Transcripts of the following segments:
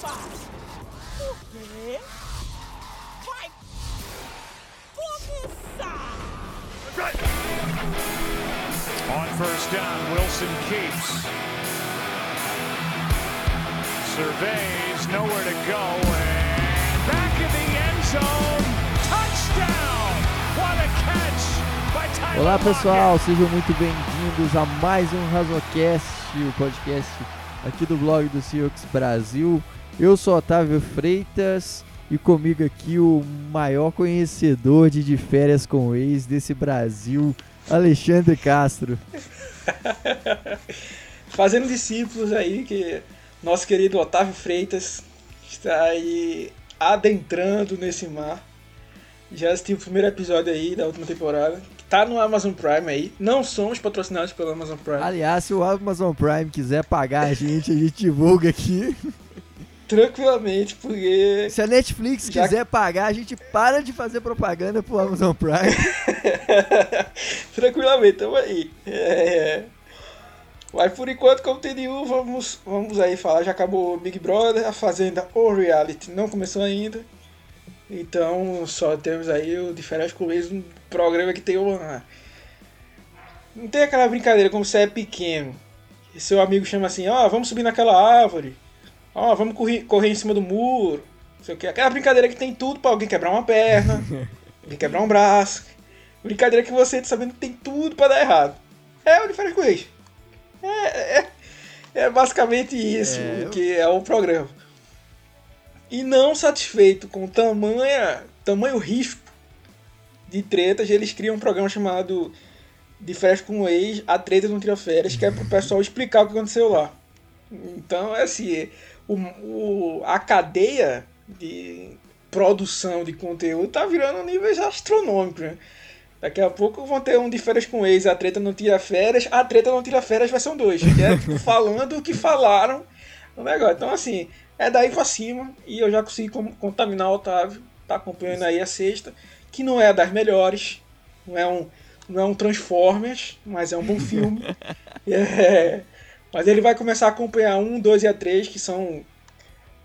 faz? Por quê? Vai começar! On first down, Wilson keeps. Surveys, nowhere to go, and back in the end zone. Touchdown! What a catch by Tyler Olá pessoal, sejam muito bem-vindos a mais um Razocast, o podcast aqui do blog do Seahawks Brasil. Eu sou Otávio Freitas e comigo aqui o maior conhecedor de, de férias com ex desse Brasil, Alexandre Castro. fazendo discípulos aí, que nosso querido Otávio Freitas está aí adentrando nesse mar. Já assistiu o primeiro episódio aí da última temporada, que tá no Amazon Prime aí. Não somos patrocinados pelo Amazon Prime. Aliás, se o Amazon Prime quiser pagar a gente, a gente divulga aqui. Tranquilamente, porque Se a Netflix Já- quiser pagar, a gente para de fazer propaganda pro Amazon Prime. Tranquilamente, tamo aí. É. Mas por enquanto, como TDU, vamos, vamos aí falar. Já acabou o Big Brother, a Fazenda ou Reality não começou ainda. Então só temos aí o Diferente com um programa que tem uma. Não tem aquela brincadeira como você é pequeno. E seu amigo chama assim, ó, vamos subir naquela árvore. Ó, vamos correr, correr em cima do muro. Não sei o que. Aquela brincadeira que tem tudo pra alguém quebrar uma perna, alguém quebrar um braço. Brincadeira que você tá sabendo que tem tudo pra dar errado. É o diferente com ex. É, é, é basicamente isso É, eu- que é o programa. E não satisfeito com tamanha, tamanho risco de tretas, eles criam um programa chamado De Férias com o Ex, A Treta Não Tira Férias, que é pro pessoal explicar o que aconteceu lá. Então, é assim, o, o- a cadeia de produção de conteúdo tá virando níveis astronômicos, né? Daqui a pouco vão ter um de férias com ex, a treta não tira férias, a treta não tira férias versão 2. Que é tipo, falando o que falaram no negócio. Então, assim, é daí pra cima. E eu já consegui com- contaminar o Otávio. Tá acompanhando aí a sexta. Que não é a das melhores. Não é um, não é um Transformers, mas é um bom filme. É, mas ele vai começar a acompanhar um, dois e a três, que são.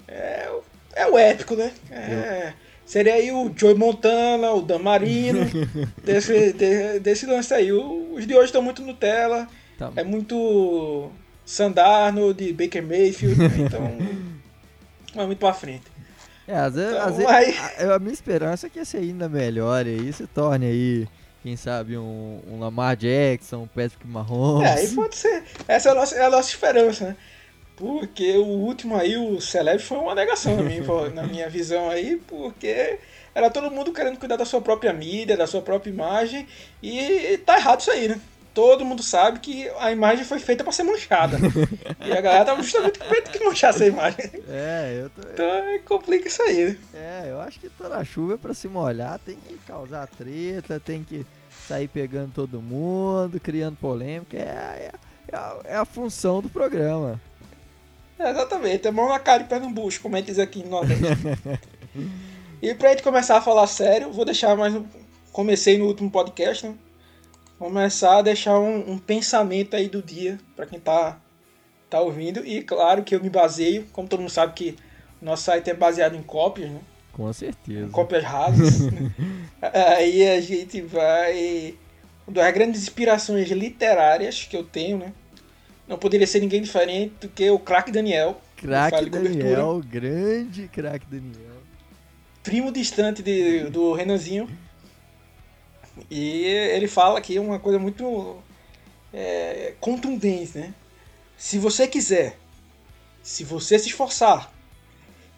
É, o- é o épico, né? É, seria aí o Joey Montana, o Dan Marino, desse, de- desse lance aí. Os de hoje estão muito Nutella, Tá. é muito Sandarno, de Baker Mayfield, né? então. Vai muito pra frente. É, às vezes, Então, às vezes- a, a minha esperança é que esse ainda melhore aí, se torne aí, quem sabe, um, um Lamar Jackson, um Patrick Mahomes. É, aí pode ser. Essa é a nossa, é a nossa esperança, né? Porque o último aí, o Celeb, foi uma negação na minha, na minha visão aí, porque era todo mundo querendo cuidar da sua própria mídia, da sua própria imagem, e tá errado isso aí, né? Todo mundo sabe que a imagem foi feita pra ser manchada. e a galera tava justamente com medo que manchasse a imagem. É, eu tô, Então é, complica isso aí, né? é, eu acho que toda chuva é pra se molhar, tem que causar treta, tem que sair pegando todo mundo, criando polêmica, é, é, é a, é a função do programa. É, exatamente, é mão na cara de Pernambuco, como a gente diz aqui no Nordeste. e pra gente começar a falar sério, vou deixar mais um. Comecei no último podcast, né? Começar a deixar um, um pensamento aí do dia pra quem tá, tá ouvindo. E claro que eu me baseio, como todo mundo sabe que nosso site é baseado em cópias, né? Com certeza. Cópias rasas. né? Aí a gente vai. Uma das grandes inspirações literárias que eu tenho, né? Não poderia ser ninguém diferente do que o craque Daniel. Cobertura. Daniel, grande craque Daniel. primo distante de- do Renanzinho. E ele fala aqui uma coisa muito é, contundente, né? Se você quiser, se você se esforçar,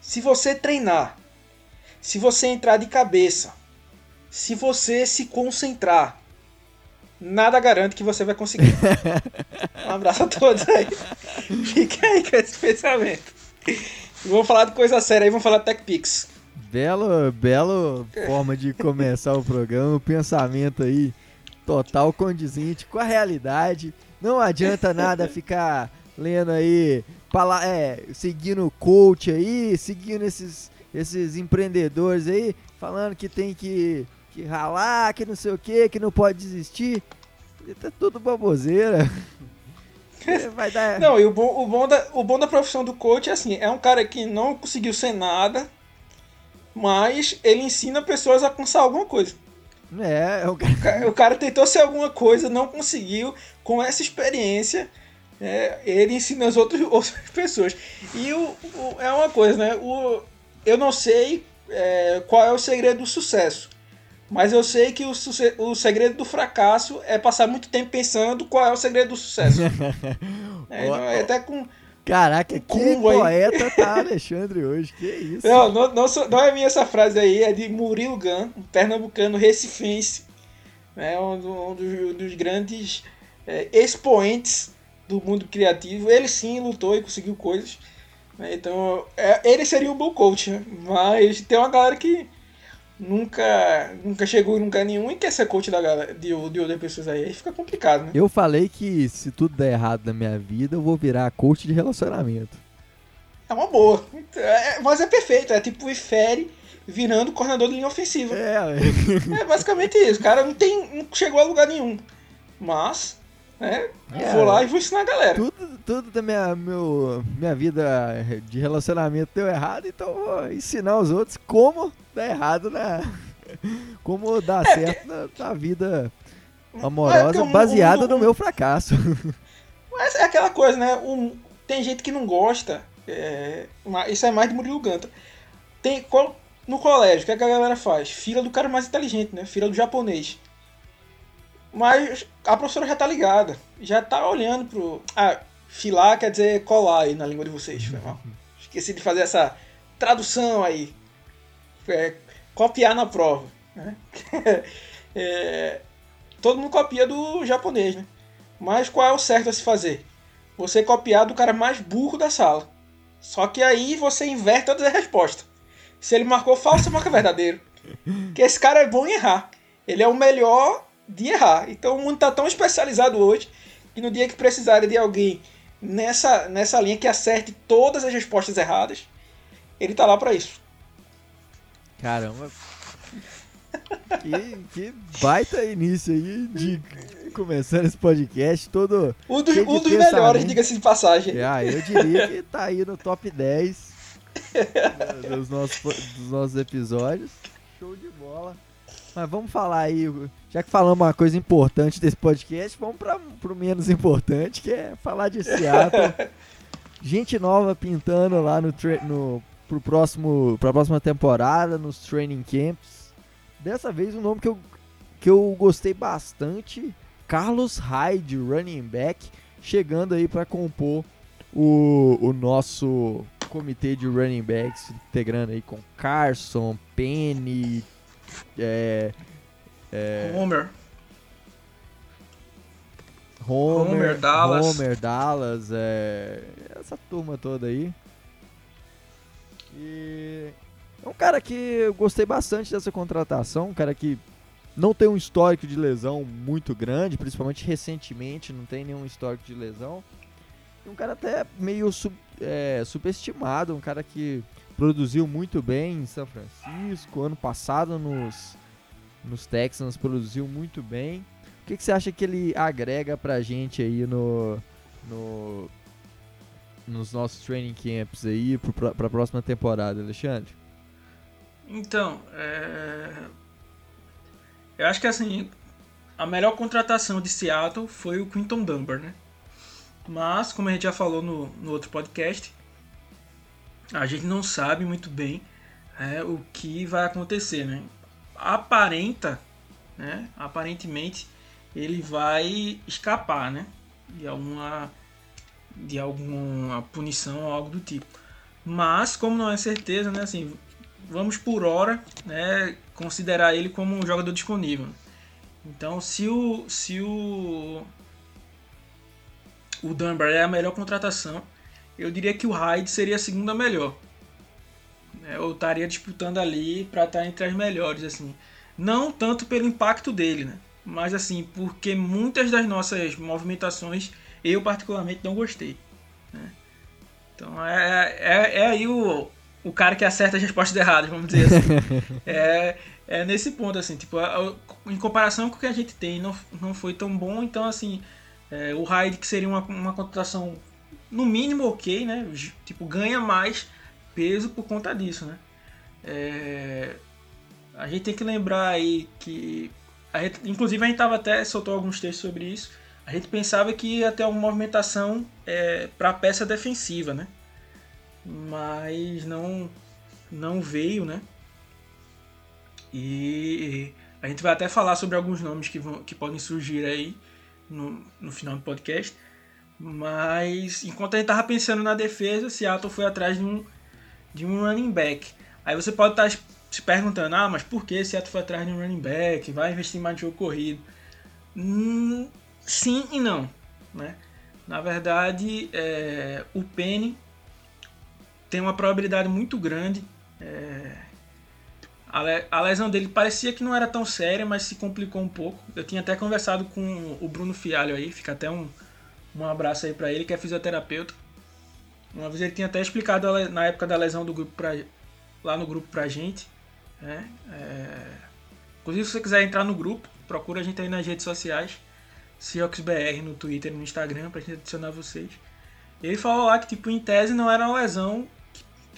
se você treinar, se você entrar de cabeça, se você se concentrar, nada garante que você vai conseguir. um abraço a todos aí. Fica aí com esse pensamento. Vamos falar de coisa séria aí, vamos falar de TechPix. Belo, belo forma de começar o programa, um pensamento aí total condizente com a realidade. Não adianta nada ficar lendo aí, pala- é, seguindo o coach aí, seguindo esses, esses empreendedores aí, falando que tem que, que ralar, que não sei o que, que não pode desistir. Tá tudo baboseira. Vai dar. Não, e o bom, o, bom da, o bom da profissão do coach é assim, é um cara que não conseguiu ser nada, mas ele ensina pessoas a alcançar alguma coisa. É, o cara, o cara tentou ser alguma coisa, não conseguiu, com essa experiência, é, ele ensina as outras, outras pessoas. E o, o- é uma coisa, né? O, eu não sei é, qual é o segredo do sucesso. Mas eu sei que o, o segredo do fracasso é passar muito tempo pensando qual é o segredo do sucesso. É, então, é até com. Caraca, que poeta tá Alexandre hoje, que isso. Não, não, não, não é minha essa frase aí, é de Murilo Gun, um pernambucano recifense, né, um, um dos, dos grandes é, expoentes do mundo criativo. Ele sim lutou e conseguiu coisas. né, então, é, ele seria um bom coach, né, mas tem uma galera que nunca, nunca chegou em lugar nenhum e quer ser coach da galera, de, de outras pessoas aí. Aí fica complicado, né? Eu falei que se tudo der errado na minha vida, eu vou virar coach de relacionamento. É uma boa. É, mas é perfeito, é tipo o Ifere virando coordenador de linha ofensiva. É, É basicamente isso. O cara não, tem, não chegou a lugar nenhum. Mas, né? É. vou lá e vou ensinar a galera. tudo, tudo da minha, meu, minha vida de relacionamento deu errado, então vou ensinar os outros como dar errado na. Como dar certo na, na vida É, amorosa o- baseada o- no meu fracasso. Mas é aquela coisa, né? Um- tem gente que não gosta. é, isso é mais de Murilo Ganta. Tem, qual- no colégio, o é que a galera faz? Fila do cara mais inteligente, né? Fila do japonês. Mas a professora já tá ligada. Já tá olhando pro. Ah, filar quer dizer colar aí na língua de vocês. Foi mal. Esqueci de fazer essa tradução aí. É, copiar na prova. Né? É, todo mundo copia do japonês, né? Mas qual é o certo a se fazer? Você copiar do cara mais burro da sala. Só que aí você inverte todas as respostas. Se ele marcou falso, marca verdadeiro. Porque esse cara é bom em errar. Ele é o melhor de errar. Então o mundo tá tão especializado hoje que no dia que precisarem de alguém nessa, nessa linha que acerte todas as respostas erradas, ele tá lá pra isso. Caramba. Que, que baita início aí de começando esse podcast todo. Um dos, um dos melhores, diga-se de passagem. Ah, eu diria que tá aí no top 10 dos nossos, dos nossos episódios. Show de bola. Mas vamos falar aí, já que falamos uma coisa importante desse podcast, vamos para pro menos importante, que é falar de Seattle. Gente nova pintando lá no, no pro próximo, pra próxima temporada, nos training camps. Dessa vez um nome que eu, que eu gostei bastante, Carlos Hyde, running back, chegando aí para compor o, o nosso comitê de running backs, integrando aí com Carson, Penny, é, Homer. Homer, Homer, Dallas. Homer, Dallas, é, essa turma toda aí. E é um cara que eu gostei bastante dessa contratação, um cara que não tem um histórico de lesão muito grande, principalmente recentemente, não tem nenhum histórico de lesão. E um cara até meio sub- é, superestimado, um cara que produziu muito bem em São Francisco, ano passado nos, nos Texans produziu muito bem. O que, que você acha que ele agrega pra gente aí no, no nos nossos training camps aí pro- pra próxima temporada, Alexandre? Então, é... eu acho que assim, a melhor contratação de Seattle foi o Quinton Dunbar, né? Mas, como a gente já falou no, no outro podcast, a gente não sabe muito bem é, o que vai acontecer, né? Aparenta, né? Aparentemente, ele vai escapar, né? De alguma, de alguma punição ou algo do tipo. Mas, como não é certeza, né? Assim, vamos por hora né, considerar ele como um jogador disponível. Então, se o, se o, o Dunbar é a melhor contratação, eu diria que o Hyde seria a segunda melhor. É, Eu estaria disputando ali para estar entre as melhores, assim. Não tanto pelo impacto dele, né? Mas assim, porque muitas das nossas movimentações eu particularmente não gostei. né? Então é, é, é aí o, o cara que acerta as respostas erradas, vamos dizer assim. é, é nesse ponto, assim, tipo, em comparação com o que a gente tem, não, não foi tão bom, então assim, É, o Hyde, que seria uma, uma contratação no mínimo ok, né? Tipo, ganha mais peso por conta disso, né? É, a gente tem que lembrar aí que. A gente, inclusive a gente tava até soltou alguns textos sobre isso. A gente pensava que ia ter uma movimentação é, para a peça defensiva, né? Mas não, não veio, né? E a gente vai até falar sobre alguns nomes que, vão, que podem surgir aí no, no final do podcast. Mas enquanto a gente tava pensando na defesa, Seattle foi atrás de um, de um running back. Aí você pode estar tá se perguntando, ah, mas por que Seattle foi atrás de um running back? Vai investir mais de jogo corrido? Hum, sim e não. Né? Na verdade, é, o Penny tem uma probabilidade muito grande. É, a, lesão dele parecia que não era tão séria, mas se complicou um pouco. Eu tinha até conversado com o Bruno Fialho aí, fica até um, um abraço aí para ele, que é fisioterapeuta. Uma vez ele tinha até explicado na época da lesão do grupo pra, lá no grupo pra gente. Né? É... Inclusive, se você quiser entrar no grupo, procura a gente aí nas redes sociais. CioxBR no Twitter e no Instagram pra gente adicionar vocês. Ele falou lá que, tipo, em tese não era uma lesão.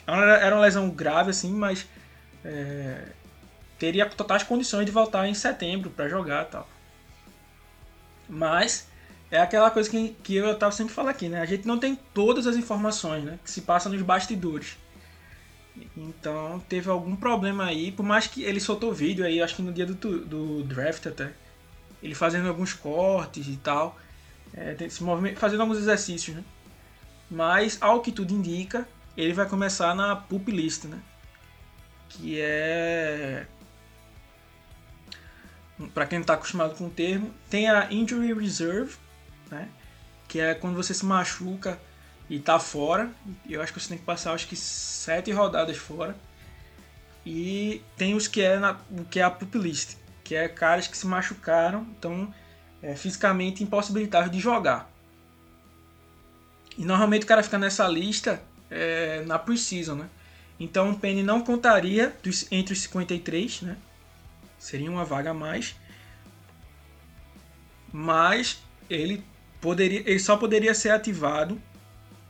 Era uma lesão grave, assim, mas é, teria totais condições de voltar em setembro para jogar tal. Mas é aquela coisa que, que eu estava sempre falando aqui, né? A gente não tem todas as informações, né? Que se passa nos bastidores. Então teve algum problema aí, por mais que ele soltou vídeo aí, acho que no dia do, do draft até, ele fazendo alguns cortes e tal, é, fazendo alguns exercícios, né? Mas ao que tudo indica, ele vai começar na pup list, né? que é para quem não está acostumado com o termo, tem a injury reserve, né? Que é quando você se machuca e tá fora. Eu acho que você tem que passar acho que sete rodadas fora. E tem os que é na, o que é a pup list, que é caras que se machucaram, então é fisicamente impossibilitados de jogar. E normalmente o cara fica nessa lista é, na preseason, né? Então o Penny não contaria dos, entre os 53, né? Seria uma vaga a mais. Mas ele, poderia, ele só poderia ser ativado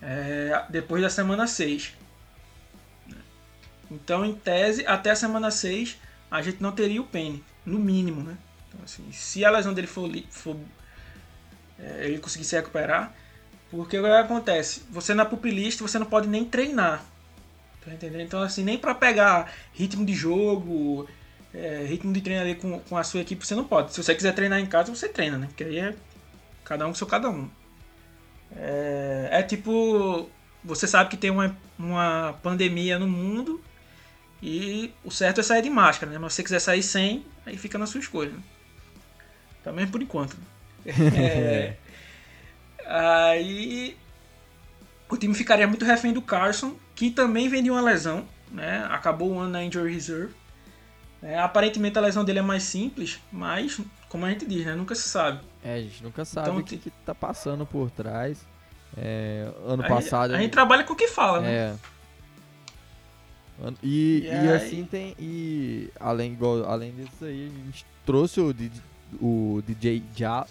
é, depois da semana 6. Então, em tese, até a semana 6, a gente não teria o Penny, no mínimo, né? Então, assim, se a lesão dele for, for é, ele conseguir se recuperar, porque o que acontece? Você na pupilista, você não pode nem treinar. Tá entendendo? Então, assim, nem para pegar ritmo de jogo, é, ritmo de treino ali com, com a sua equipe, você não pode. Se você quiser treinar em casa, você treina, né? Porque aí é cada um com seu cada um. É, é tipo, você sabe que tem uma, uma pandemia no mundo e o certo é sair de máscara, né? Mas se você quiser sair sem, aí fica na sua escolha. Né? Também por enquanto. É, aí o time ficaria muito refém do Carson, que também vem de uma lesão, né? Acabou o ano na injury reserve. É, aparentemente a lesão dele é mais simples, mas como a gente diz, né? Nunca se sabe. É, a gente nunca sabe então, o que, que tá passando por trás. É, ano passado. A gente trabalha com o que fala, né? É. E, e, e assim tem. E além, igual, além disso aí, a gente trouxe o, o DJ, ja,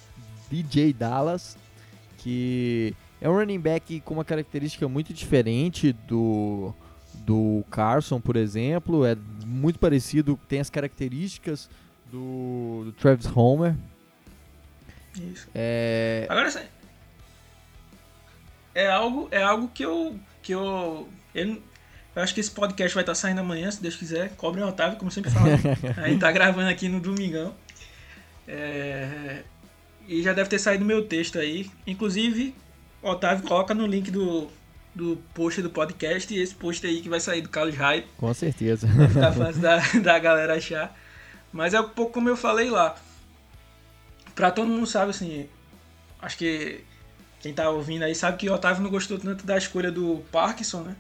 DJ Dallas, que é um running back com uma característica muito diferente do, do Carson, por exemplo. É muito parecido, tem as características do, do Travis Homer. Isso. É... Agora sim. É algo, é algo que eu. Que eu, eu, eu acho que esse podcast vai estar saindo amanhã, se Deus quiser. Cobre o Otávio, como sempre falo. a gente tá gravando aqui no domingão. É, e já deve ter saído meu texto aí. Inclusive, Otávio coloca no link do, do post do podcast e esse post aí que vai sair do Carlos Hype. Com certeza. Tá fácil da, da galera achar. Mas é um pouco como eu falei lá. Pra todo mundo sabe, assim, acho que quem tá ouvindo aí sabe que o Otávio não gostou tanto da escolha do Parkinson, né?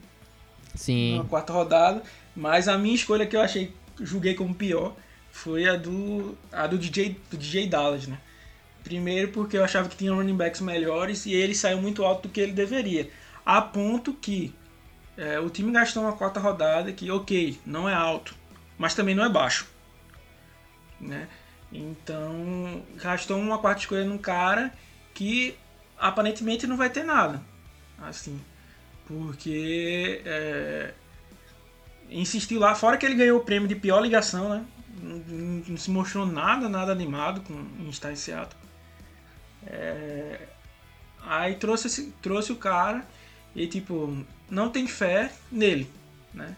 Sim. Na quarta rodada. Mas a minha escolha que eu achei, julguei como pior, foi a do, a do DJ, do DJ Dallas, né? Primeiro porque eu achava que tinha running backs melhores e ele saiu muito alto do que ele deveria. A ponto que é, o time gastou uma quarta rodada que, ok, não é alto, mas também não é baixo. Né? Então, gastou uma quarta escolha num cara que aparentemente não vai ter nada. Assim. Porque é, insistiu lá, fora que ele ganhou o prêmio de pior ligação, né? Não, não- se mostrou nada, nada animado com em estar em Seattle. É, aí trouxe, trouxe o cara e tipo, não tem fé nele, né?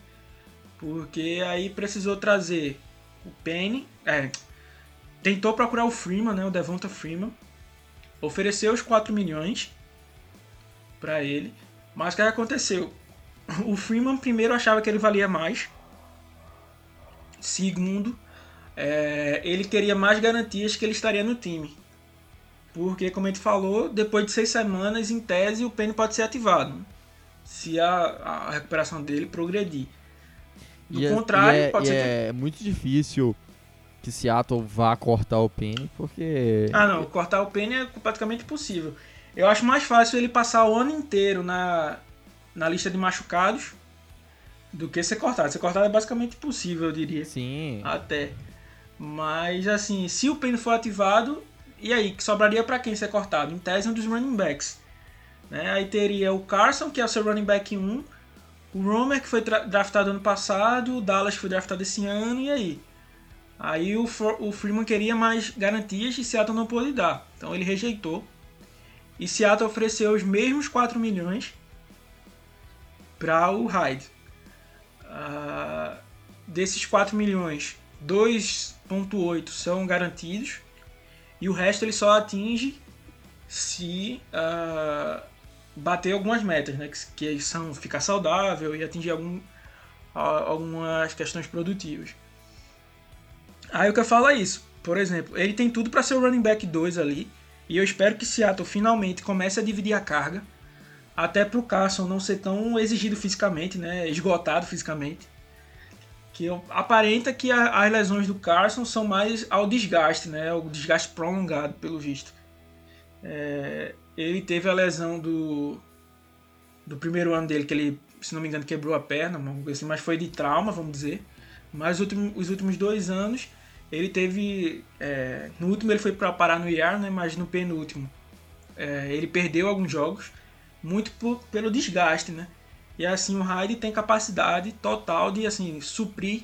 Porque aí precisou trazer o Penny, é, tentou procurar o Freeman, né, o Devonta Freeman, ofereceu os 4 milhões para ele, mas o que aconteceu? O Freeman primeiro achava que ele valia mais, segundo, é, ele queria mais garantias que ele estaria no time. Porque, como a gente falou, depois de seis semanas, em tese, o Penny pode ser ativado. né? Se a, a recuperação dele progredir. Do E é- contrário, é, pode ser que é muito difícil que Seattle vá cortar o Penny, porque Ah, não, cortar o Penny é praticamente impossível. Eu acho mais fácil ele passar o ano inteiro na, na lista de machucados do que ser cortado. Ser cortado é basicamente impossível, eu diria. sim, Até. Mas, assim, se o Penny for ativado, e aí? Que sobraria pra quem ser cortado? Em tese, um dos running backs. Né? Aí teria o Carson, que é o seu running back 1, o Romer, que foi draftado ano passado, o Dallas, que foi draftado esse ano, e aí? Aí o, o Freeman queria mais garantias e Seattle não pôde dar. Então ele rejeitou. E Seattle ofereceu os mesmos 4 milhões para o Hyde. Ah, desses 4 milhões, 2.8 são garantidos e o resto ele só atinge se ah, bater algumas metas, né? Que, que são ficar saudável e atingir algum, algumas questões produtivas. Aí o que eu falo é isso. Por exemplo, ele tem tudo para ser o running back 2 ali. E eu espero que Seattle finalmente comece a dividir a carga. Até pro Carson não ser tão exigido fisicamente, né? Esgotado fisicamente. Que aparenta que a- as lesões do Carson são mais ao desgaste, né? O desgaste prolongado, pelo visto. É, ele teve a lesão do, do primeiro ano dele, que ele, se não me engano, quebrou a perna, assim, mas foi de trauma, vamos dizer. Mas os últimos, os últimos dois anos, ele teve. é, no último ele foi para parar no IR, né? Mas no penúltimo é, ele perdeu alguns jogos, muito por- pelo desgaste, né? E assim o Hyde tem capacidade total de assim suprir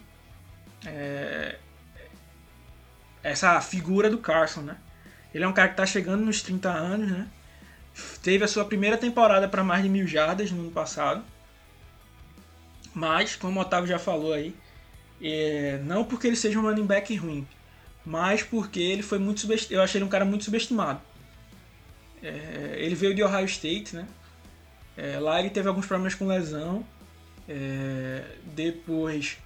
é, essa figura do Carson, né? Ele é um cara que está chegando nos 30 anos, né? Teve a sua primeira temporada para mais de mil jardas no ano passado. Mas, como o Otávio já falou aí, é, não porque ele seja um running back ruim, mas porque ele foi muito subestimado. Eu achei ele um cara muito subestimado. É, ele veio de Ohio State, né? É, lá ele teve alguns problemas com lesão. É, depois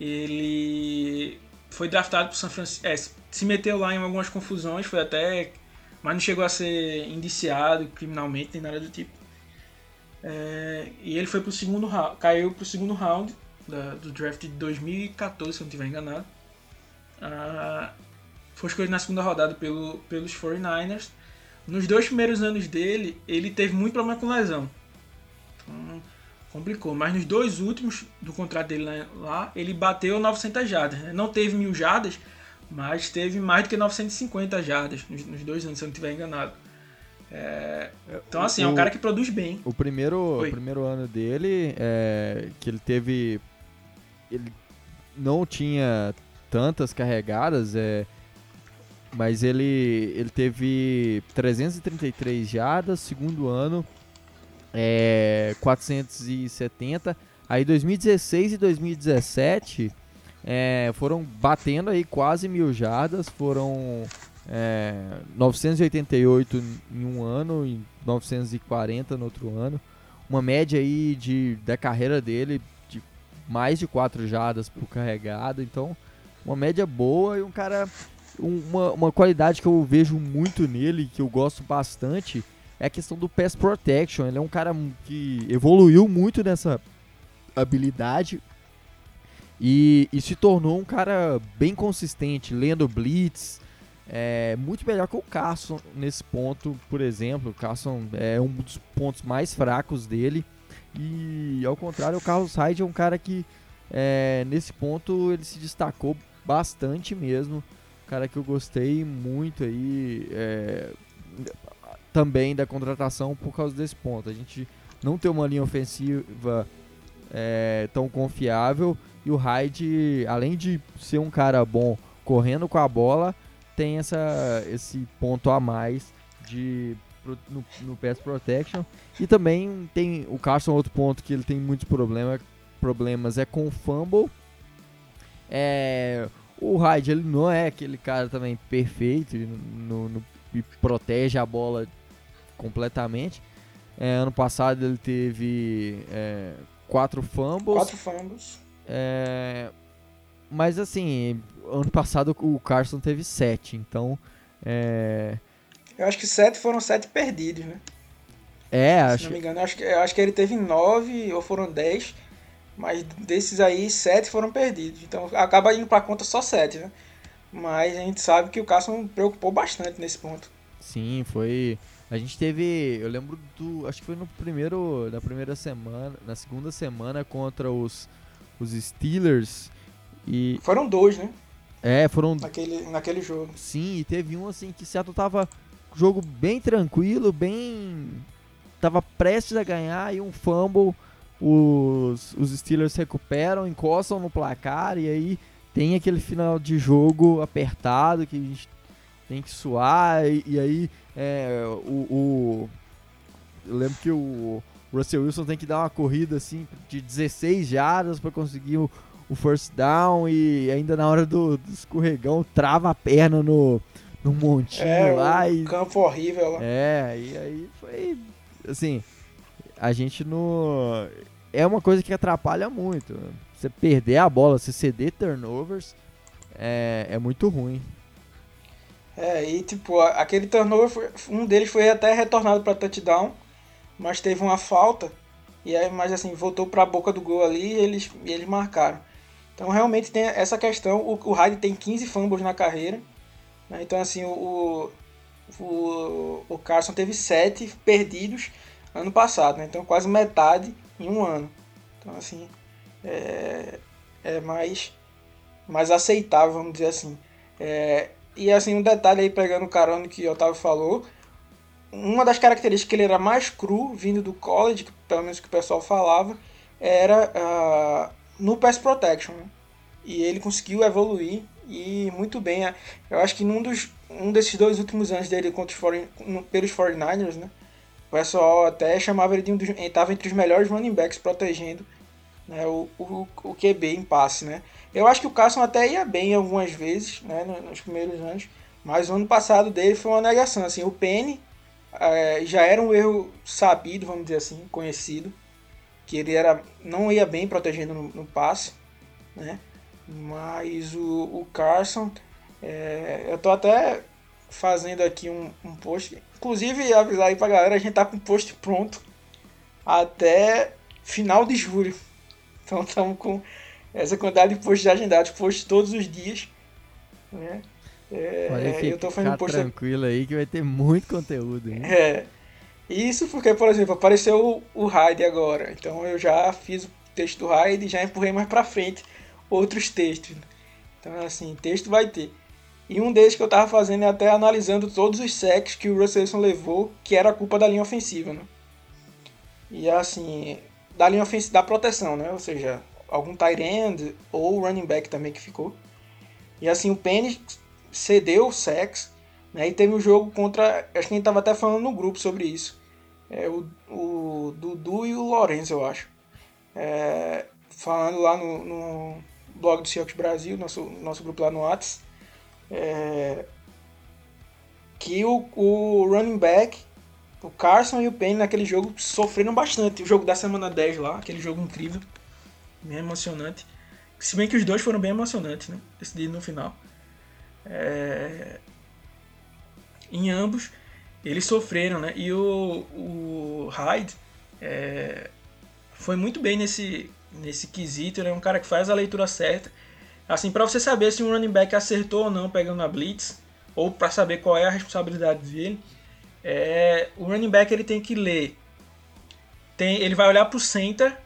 ele foi draftado para São Francisco. É, se meteu lá em algumas confusões, foi até. Mas não chegou a ser indiciado criminalmente, nem nada do tipo. É, e ele foi pro segundo round, caiu pro segundo round da- do draft de 2014, se eu não estiver enganado. Ah, foi escolhido na segunda rodada pelo, pelos 49ers. Nos dois primeiros anos dele, ele teve muito problema com lesão. Então, complicou. Mas nos dois últimos do contrato dele lá, ele bateu 900 jardas. né? Não teve mil jardas, mas teve mais do que 950 jardas nos, nos dois anos, se eu não estiver enganado. É, então, assim, é um O- cara que produz bem. O primeiro, o primeiro ano dele, é, que ele teve. Ele não tinha tantas carregadas, é, mas ele, ele teve 333 jardas, segundo ano, é, 470. Aí 2016 e 2017 é, foram batendo aí quase mil jardas, foram é, 988 em um ano e 940 no outro ano. Uma média aí de, da carreira dele de mais de 4 jardas por carregado. Então, uma média boa e um cara. um- Uma, uma qualidade que eu vejo muito nele, que eu gosto bastante, é a questão do pass protection. Ele é um cara que evoluiu muito nessa habilidade e, e se tornou um cara bem consistente, lendo blitz, é muito melhor que o Carson nesse ponto, por exemplo. O Carson é um dos pontos mais fracos dele. E ao contrário, o Carlos Hyde é um cara que é, nesse ponto ele se destacou bastante mesmo. Um cara que eu gostei muito aí. é, também da contratação por causa desse ponto. A gente não tem uma linha ofensiva é, tão confiável e o Hyde, além de ser um cara bom correndo com a bola, tem essa, esse ponto a mais de no, no pass protection e também tem o Carson outro ponto que ele tem muitos problemas problemas é com o fumble é, o Hyde ele não é aquele cara também perfeito no, no, e protege a bola completamente é, ano passado ele teve é, quatro fumbles. Quatro fumbles. É, mas assim, ano passado o Carson teve sete, então. É, eu acho que sete foram sete perdidos, né? É, acho. Se não me engano, eu acho que, eu acho que ele teve nove ou foram dez, mas desses aí, sete foram perdidos. Então acaba indo pra conta só sete, né? Mas a gente sabe que o Carson preocupou bastante nesse ponto. Sim, foi. A gente teve, eu lembro do, acho que foi no primeiro, na primeira semana, na segunda semana contra os os Steelers e foram dois, né? É, foram naquele naquele jogo. Sim, e teve um assim que Seattle tava jogo bem tranquilo, bem tava prestes a ganhar e um fumble os, os Steelers recuperam, encostam no placar e aí tem aquele final de jogo apertado que a gente tem que suar e, e aí é, o, o, eu lembro que o Russell Wilson tem que dar uma corrida assim de 16 jardas para conseguir o, o, first down e ainda na hora do, do escorregão trava a perna no, no montinho é, lá. e, campo horrível lá. É, e aí foi assim, a gente no é uma coisa que atrapalha muito. Você perder a bola, você ceder turnovers é, é muito ruim. É, e tipo, aquele turnover, foi, um deles foi até retornado para touchdown, mas teve uma falta, e aí, mas assim, voltou para a boca do gol ali e eles, e eles marcaram. Então realmente tem essa questão, o, o Hyde tem 15 fumbles na carreira? Então assim, o, o, o Carson teve 7 perdidos ano passado, né? então quase metade em um ano. Então assim, é, é mais, mais aceitável, vamos dizer assim. É, e assim, um detalhe aí, pegando o carona que o Otávio falou, uma das características que ele era mais cru, vindo do college, que, pelo menos que o pessoal falava, era uh, no pass protection. Né? E ele conseguiu evoluir e muito bem. Eu acho que num dos, um desses dois últimos anos dele contra os 40, pelos 49ers, né? o pessoal até chamava ele de um dos. estava entre os melhores running backs protegendo né? o, o, o QB em passe. Né? Eu acho que o Carson até ia bem algumas vezes, né, nos primeiros anos, mas o ano passado dele foi uma negação. Assim, o Penny é, já era um erro sabido, vamos dizer assim, conhecido, que ele era não ia bem protegendo no, no passe, né? Mas o, o Carson, é, eu tô até fazendo aqui um, um post, inclusive avisar aí pra galera, a gente tá com o post pronto até final de julho. Então estamos com essa quantidade de posts agendados, posts todos os dias. Né? É, Pode eu tô fazendo post tranquilo aí que vai ter muito conteúdo. Hein? É. Isso porque, por exemplo, apareceu o, o Raid agora. Então eu já fiz o texto do Raid e já empurrei mais pra frente outros textos. Então, assim, texto vai ter. E um deles que eu tava fazendo é até analisando todos os sacks que o Russell levou, que era a culpa da linha ofensiva, né? E assim, da linha ofensiva, da proteção, né? Ou seja, algum tight end ou running back também que ficou. E assim, o Penny cedeu o sex, né? E teve um jogo contra, acho que a gente tava até falando no grupo sobre isso. É, o, o Dudu e o Lourenço, eu acho. É, falando lá no, no, blog do Seahawks Brasil, nosso, nosso grupo lá no Whats, é, que o, o running back, o Carson e o Penny naquele jogo sofreram bastante. O jogo da semana 10 lá, aquele jogo incrível bem emocionante. Se bem que os dois foram bem emocionantes, né? Decidido no final. É... Em ambos, eles sofreram, né? E o, o Hyde é... foi muito bem nesse, nesse quesito. Ele é um cara que faz a leitura certa. Assim, para você saber se um running back acertou ou não pegando a blitz, ou para saber qual é a responsabilidade dele, é... o running back ele tem que ler. Tem, ele vai olhar para o center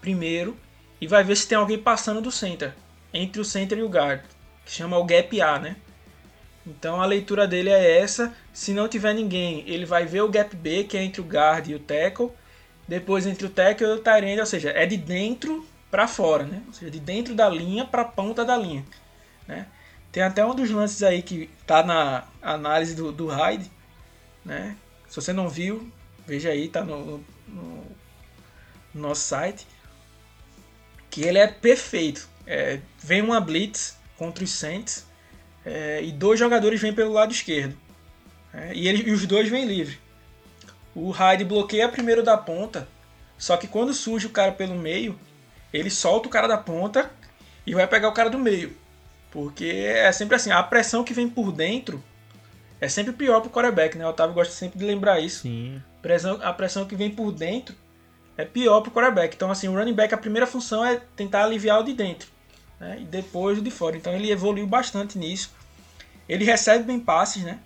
primeiro e vai ver se tem alguém passando do center, entre o center e o guard, que chama o gap A, né? Então a leitura dele é essa. Se não tiver ninguém, ele vai ver o gap B, que é entre o guard e o tackle. Depois entre o tackle e o tight ou seja, é de dentro para fora, né? Ou seja, de dentro da linha para a ponta da linha, né? Tem até um dos lances aí que tá na análise do, do Hyde, né? Se você não viu, veja aí, tá no, no, no nosso site. Que ele é perfeito. É, vem uma blitz contra os Saints é, e dois jogadores vêm pelo lado esquerdo. É, e, ele, e os dois vêm livre. O Hyde bloqueia primeiro da ponta, só que quando surge o cara pelo meio, ele solta o cara da ponta e vai pegar o cara do meio. Porque é sempre assim, a pressão que vem por dentro é sempre pior pro quarterback, né? O Otávio gosta sempre de lembrar isso. Sim. Pressão, a pressão que vem por dentro é pior pro quarterback. Então, assim, o running back, a primeira função é tentar aliviar o de dentro. Né? E depois o de fora. Então, ele evoluiu bastante nisso. Ele recebe bem passes, né?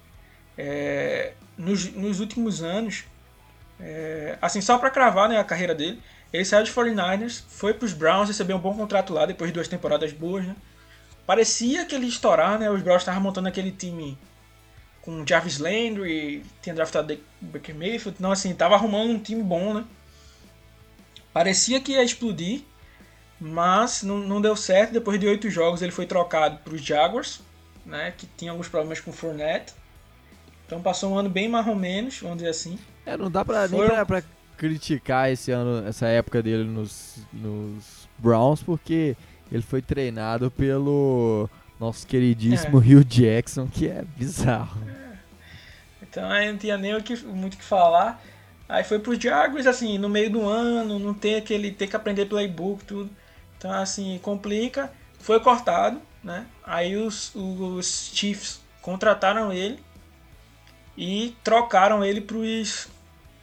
É, nos, nos últimos anos, é, assim, só para cravar né, a carreira dele, ele saiu de 49ers, foi para os Browns, recebeu um bom contrato lá, depois de duas temporadas boas, né? Parecia que ele ia estourar, né? Os Browns estavam montando aquele time com Jarvis Landry, tinha draftado Baker Mayfield, então assim, tava arrumando um time bom, né? Parecia que ia explodir, mas não, não deu certo. Depois de oito jogos ele foi trocado para os Jaguars, né? Que tinha alguns problemas com o Fournette. Então passou um ano bem mais ou menos, vamos dizer assim. É, não dá pra, nem pra, pra criticar esse ano, essa época dele nos, nos Browns, porque ele foi treinado pelo nosso queridíssimo Hugh Jackson, que é bizarro. Então aí não tinha nem o que, muito o que falar. Aí foi pro Jaguars, assim, no meio do ano, não tem aquele. ter que aprender playbook, tudo. Então, assim, complica. Foi cortado, né? Aí os, os Chiefs contrataram ele e trocaram ele pros,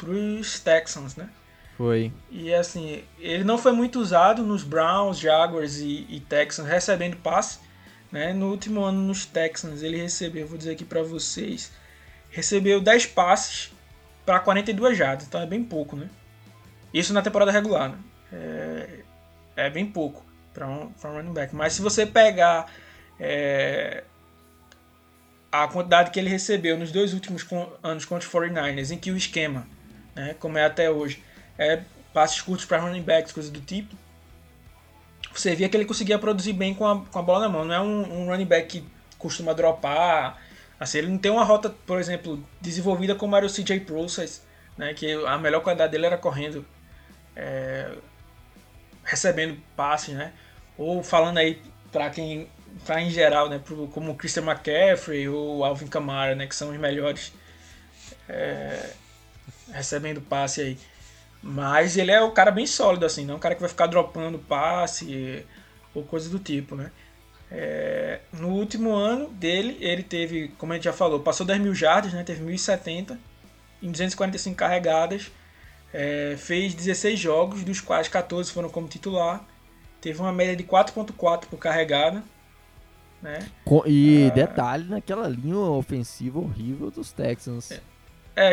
pros Texans, né? Foi. E assim, ele não foi muito usado nos Browns, Jaguars e, e Texans recebendo passe. Né? No último ano nos Texans ele recebeu, vou dizer aqui para vocês, recebeu 10 passes para 42 jardas, então é bem pouco, né? Isso na temporada regular, né? É, é bem pouco para um, pra um running back. Mas se você pegar é, a quantidade que ele recebeu nos dois últimos anos contra os 49ers, em que o esquema, né, como é até hoje, é passes curtos para running backs, coisa do tipo, você via que ele conseguia produzir bem com a, com a bola na mão. Não é um, um running back que costuma dropar. Assim, ele não tem uma rota, por exemplo, desenvolvida como era o CJ Process, né, que a melhor qualidade dele era correndo, é, recebendo passes, né? Ou falando aí para quem, pra em geral, né, pro, como o Christian McCaffrey ou Alvin Kamara, né, que são os melhores é, recebendo passe aí. Mas ele é o cara bem sólido, assim, não é um cara que vai ficar dropando passe ou coisa do tipo, né? É, no último ano dele, ele teve, como a gente já falou, passou 10 mil jardas, né? Teve 1.070 em 245 carregadas. É, fez 16 jogos, dos quais 14 foram como titular. Teve uma média de 4.4 por carregada. Né? E detalhe naquela linha ofensiva horrível dos Texans. É,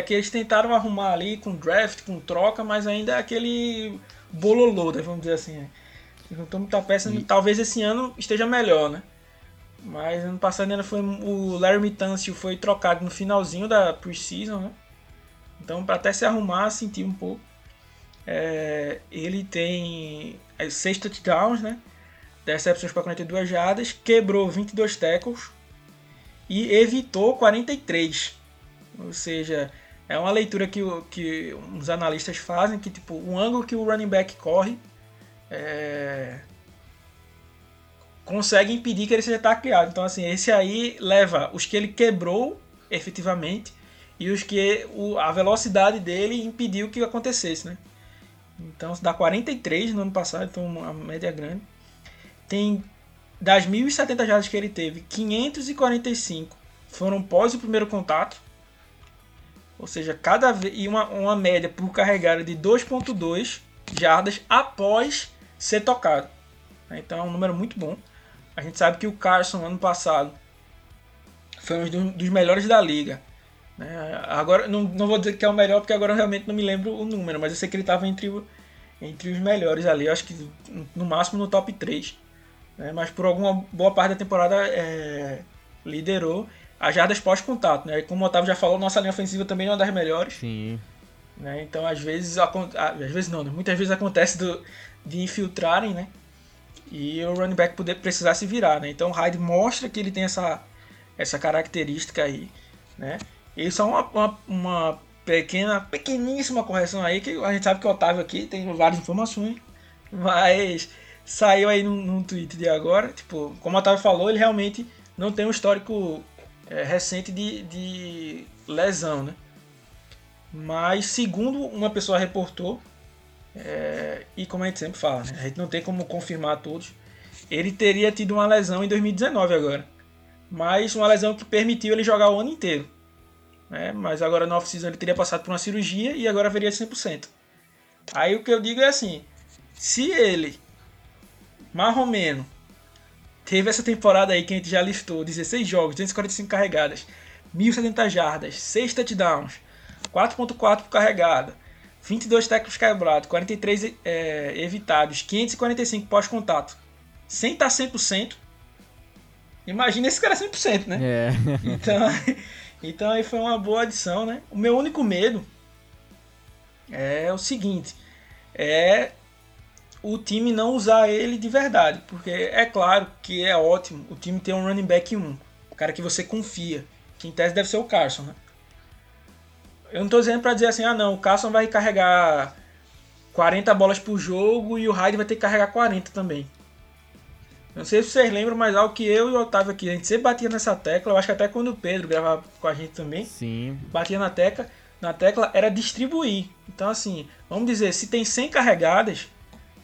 que eles tentaram arrumar ali com draft, com troca, mas ainda é aquele bololô, né, vamos dizer assim. né? Juntou muita peça, E- talvez esse ano esteja melhor, né? Mas ano passado ainda foi o Larry Tunsil foi trocado no finalzinho da preseason, né? Então para até se arrumar, sentir um pouco. É, ele tem é, seis touchdowns, né? 10 recepções para 42 jardas, quebrou 22 tackles e evitou 43. Ou seja, é uma leitura que, que os analistas fazem, que tipo, o ângulo que o running back corre é, consegue impedir que ele seja tacleado. Então, assim, esse aí leva os que ele quebrou efetivamente e os que o- a velocidade dele impediu que acontecesse, né? Então, dá 43 no ano passado, então uma média grande. Tem das 1.070 jardas que ele teve, 545 foram pós o primeiro contato. Ou seja, cada vez e uma, uma média por carregada de 2.2 jardas após ser tocado. Então é um número muito bom. A gente sabe que o Carson ano passado foi um dos, melhores da liga. né? Agora não, não vou dizer que é o melhor porque agora eu realmente não me lembro o número, mas eu sei que ele estava entre, entre os melhores ali. Eu acho que no máximo no top 3. né? Mas por alguma boa parte da temporada é, liderou. As jardas pós-contato, né? Como o Otávio já falou, nossa linha ofensiva também não é uma das melhores. Sim. Né? Então, às vezes, às vezes não, né? muitas vezes acontece do, de infiltrarem, né? E o running back poder precisar se virar, né? Então, o Hyde mostra que ele tem essa, essa característica aí, né? E só uma, uma, uma pequena, pequeníssima correção aí, que a gente sabe que o Otávio aqui tem várias informações, mas saiu aí num, num tweet de agora, tipo, como o Otávio falou, ele realmente não tem um histórico é, recente de, de lesão, né? Mas segundo uma pessoa reportou, é, e como a gente sempre fala, né? a gente não tem como confirmar todos, ele teria tido uma lesão em 2019 agora. Mas uma lesão que permitiu ele jogar o ano inteiro. Né? Mas agora no off-season ele teria passado por uma cirurgia e agora veria 100%. Aí o que eu digo é assim, se ele, marromeno, teve essa temporada aí que a gente já listou, 16 jogos, 245 carregadas, 1070 jardas, 6 touchdowns, 4.4 por carregada, 22 tackles quebrados, 43 é, evitados, 545 pós-contato, sem estar 100%. Imagina esse cara 100%, né? É. Então, então aí foi uma boa adição, né? O meu único medo é o seguinte, é o time não usar ele de verdade, porque é claro que é ótimo o time ter um running back 1, o cara que você confia, que em tese deve ser o Carson, né? Eu não estou dizendo para dizer assim, ah não, o Carson vai carregar 40 bolas por jogo e o Hyde vai ter que carregar 40 também. Não sei se vocês lembram, mas algo que eu e o Otávio aqui, a gente sempre batia nessa tecla, eu acho que até quando o Pedro gravava com a gente também, Sim. batia na tecla, na tecla era distribuir. Então assim, vamos dizer, se tem 100 carregadas,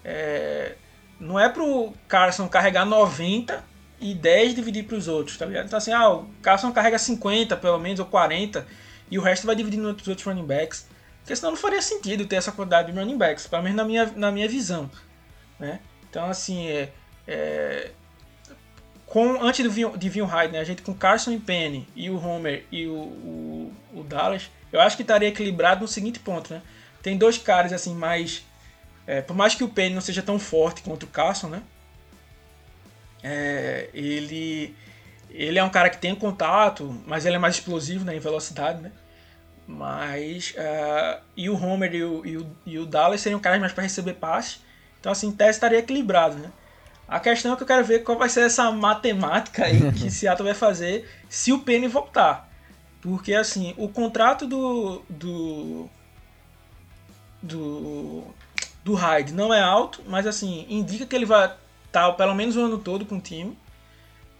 é, não é pro Carson carregar 90 e 10 dividir para os outros, tá ligado? Então assim, ah, o Carson carrega 50 pelo menos, ou 40, e o resto vai dividir nos outros running backs. Porque senão não faria sentido ter essa quantidade de running backs, pelo menos na minha, na minha visão. Né? Então, assim, é, é, com, antes de o Hyde, né, a gente com Carson e Penny e o Homer e o, o, o, Dallas, eu acho que estaria equilibrado no seguinte ponto. Né? Tem dois caras assim mais. É, por mais que o Penny não seja tão forte quanto o Carson, né? É, ele ele é um cara que tem contato, mas ele é mais explosivo né, em velocidade, né? Mas. Uh, e o Homer e o, e o, e o Dallas seriam caras mais para receber passe. Então, assim, teste estaria equilibrado, né? A questão é que eu quero ver qual vai ser essa matemática aí que Seattle vai fazer se o Penny voltar. Porque, assim, o contrato do. do. do. Do Hyde não é alto, mas, assim, indica que ele vai estar pelo menos o ano todo com o time,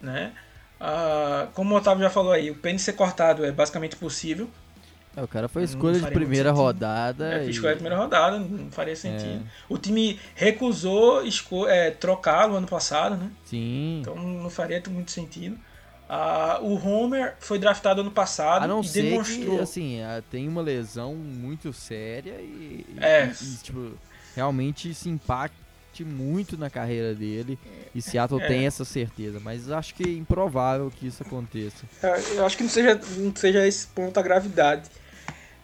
né? Uh, como o Otávio já falou aí, o pênis ser cortado é basicamente possível. É, o cara foi escolha de primeira rodada. É, e... escolha de primeira rodada, não faria sentido. É. O time recusou é, trocá-lo ano passado, né? Sim. Então não faria muito sentido. Uh, o Homer foi draftado ano passado a não e ser demonstrou. Que, assim, tem uma lesão muito séria e, é. e, e tipo, realmente se impacta muito na carreira dele e Seattle é. tem essa certeza, mas acho que é improvável que isso aconteça. É, eu acho que não seja, não seja esse ponto a gravidade.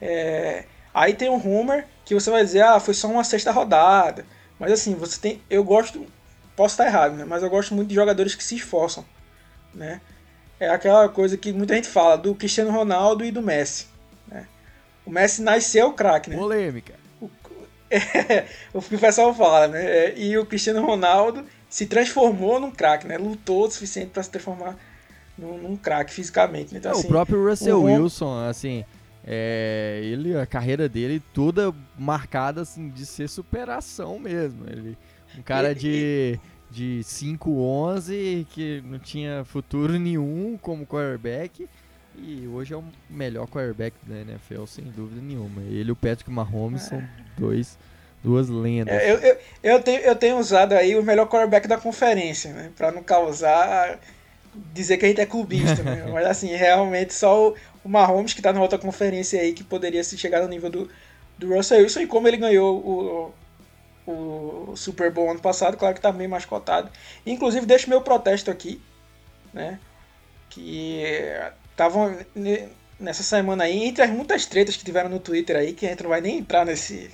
É, aí tem o Homer, que você vai dizer, ah, foi só uma sexta rodada. Mas assim, você tem. Eu gosto. Posso estar errado, né? Mas eu gosto muito de jogadores que se esforçam. Né? É aquela coisa que muita gente fala do Cristiano Ronaldo e do Messi. Né? O Messi nasceu craque, né? Polêmica. É, o que o pessoal fala, né? É, e o Cristiano Ronaldo se transformou num craque, né? Lutou o suficiente para se transformar num, num craque fisicamente. Né? Então, é, assim, o próprio Russell o Wilson, assim, é, ele, a carreira dele toda marcada assim, de ser superação mesmo. Ele, um cara de, de 5'11 que não tinha futuro nenhum como quarterback. E hoje é o melhor quarterback da NFL, sem dúvida nenhuma. Ele e o Patrick Mahomes é. são dois, duas lendas. É, eu, eu, eu, tenho, eu tenho usado aí o melhor quarterback da conferência, né? Pra não causar. dizer que a gente é clubista, né? Mas assim, realmente só o, o Mahomes que tá na outra conferência aí que poderia se chegar no nível do, do Russell Wilson. E como ele ganhou o, o Super Bowl ano passado, claro que tá bem mais cotado. Inclusive, deixo meu protesto aqui, né? Que estavam nessa semana aí, entre as muitas tretas que tiveram no Twitter aí, que a gente não vai nem entrar nesse.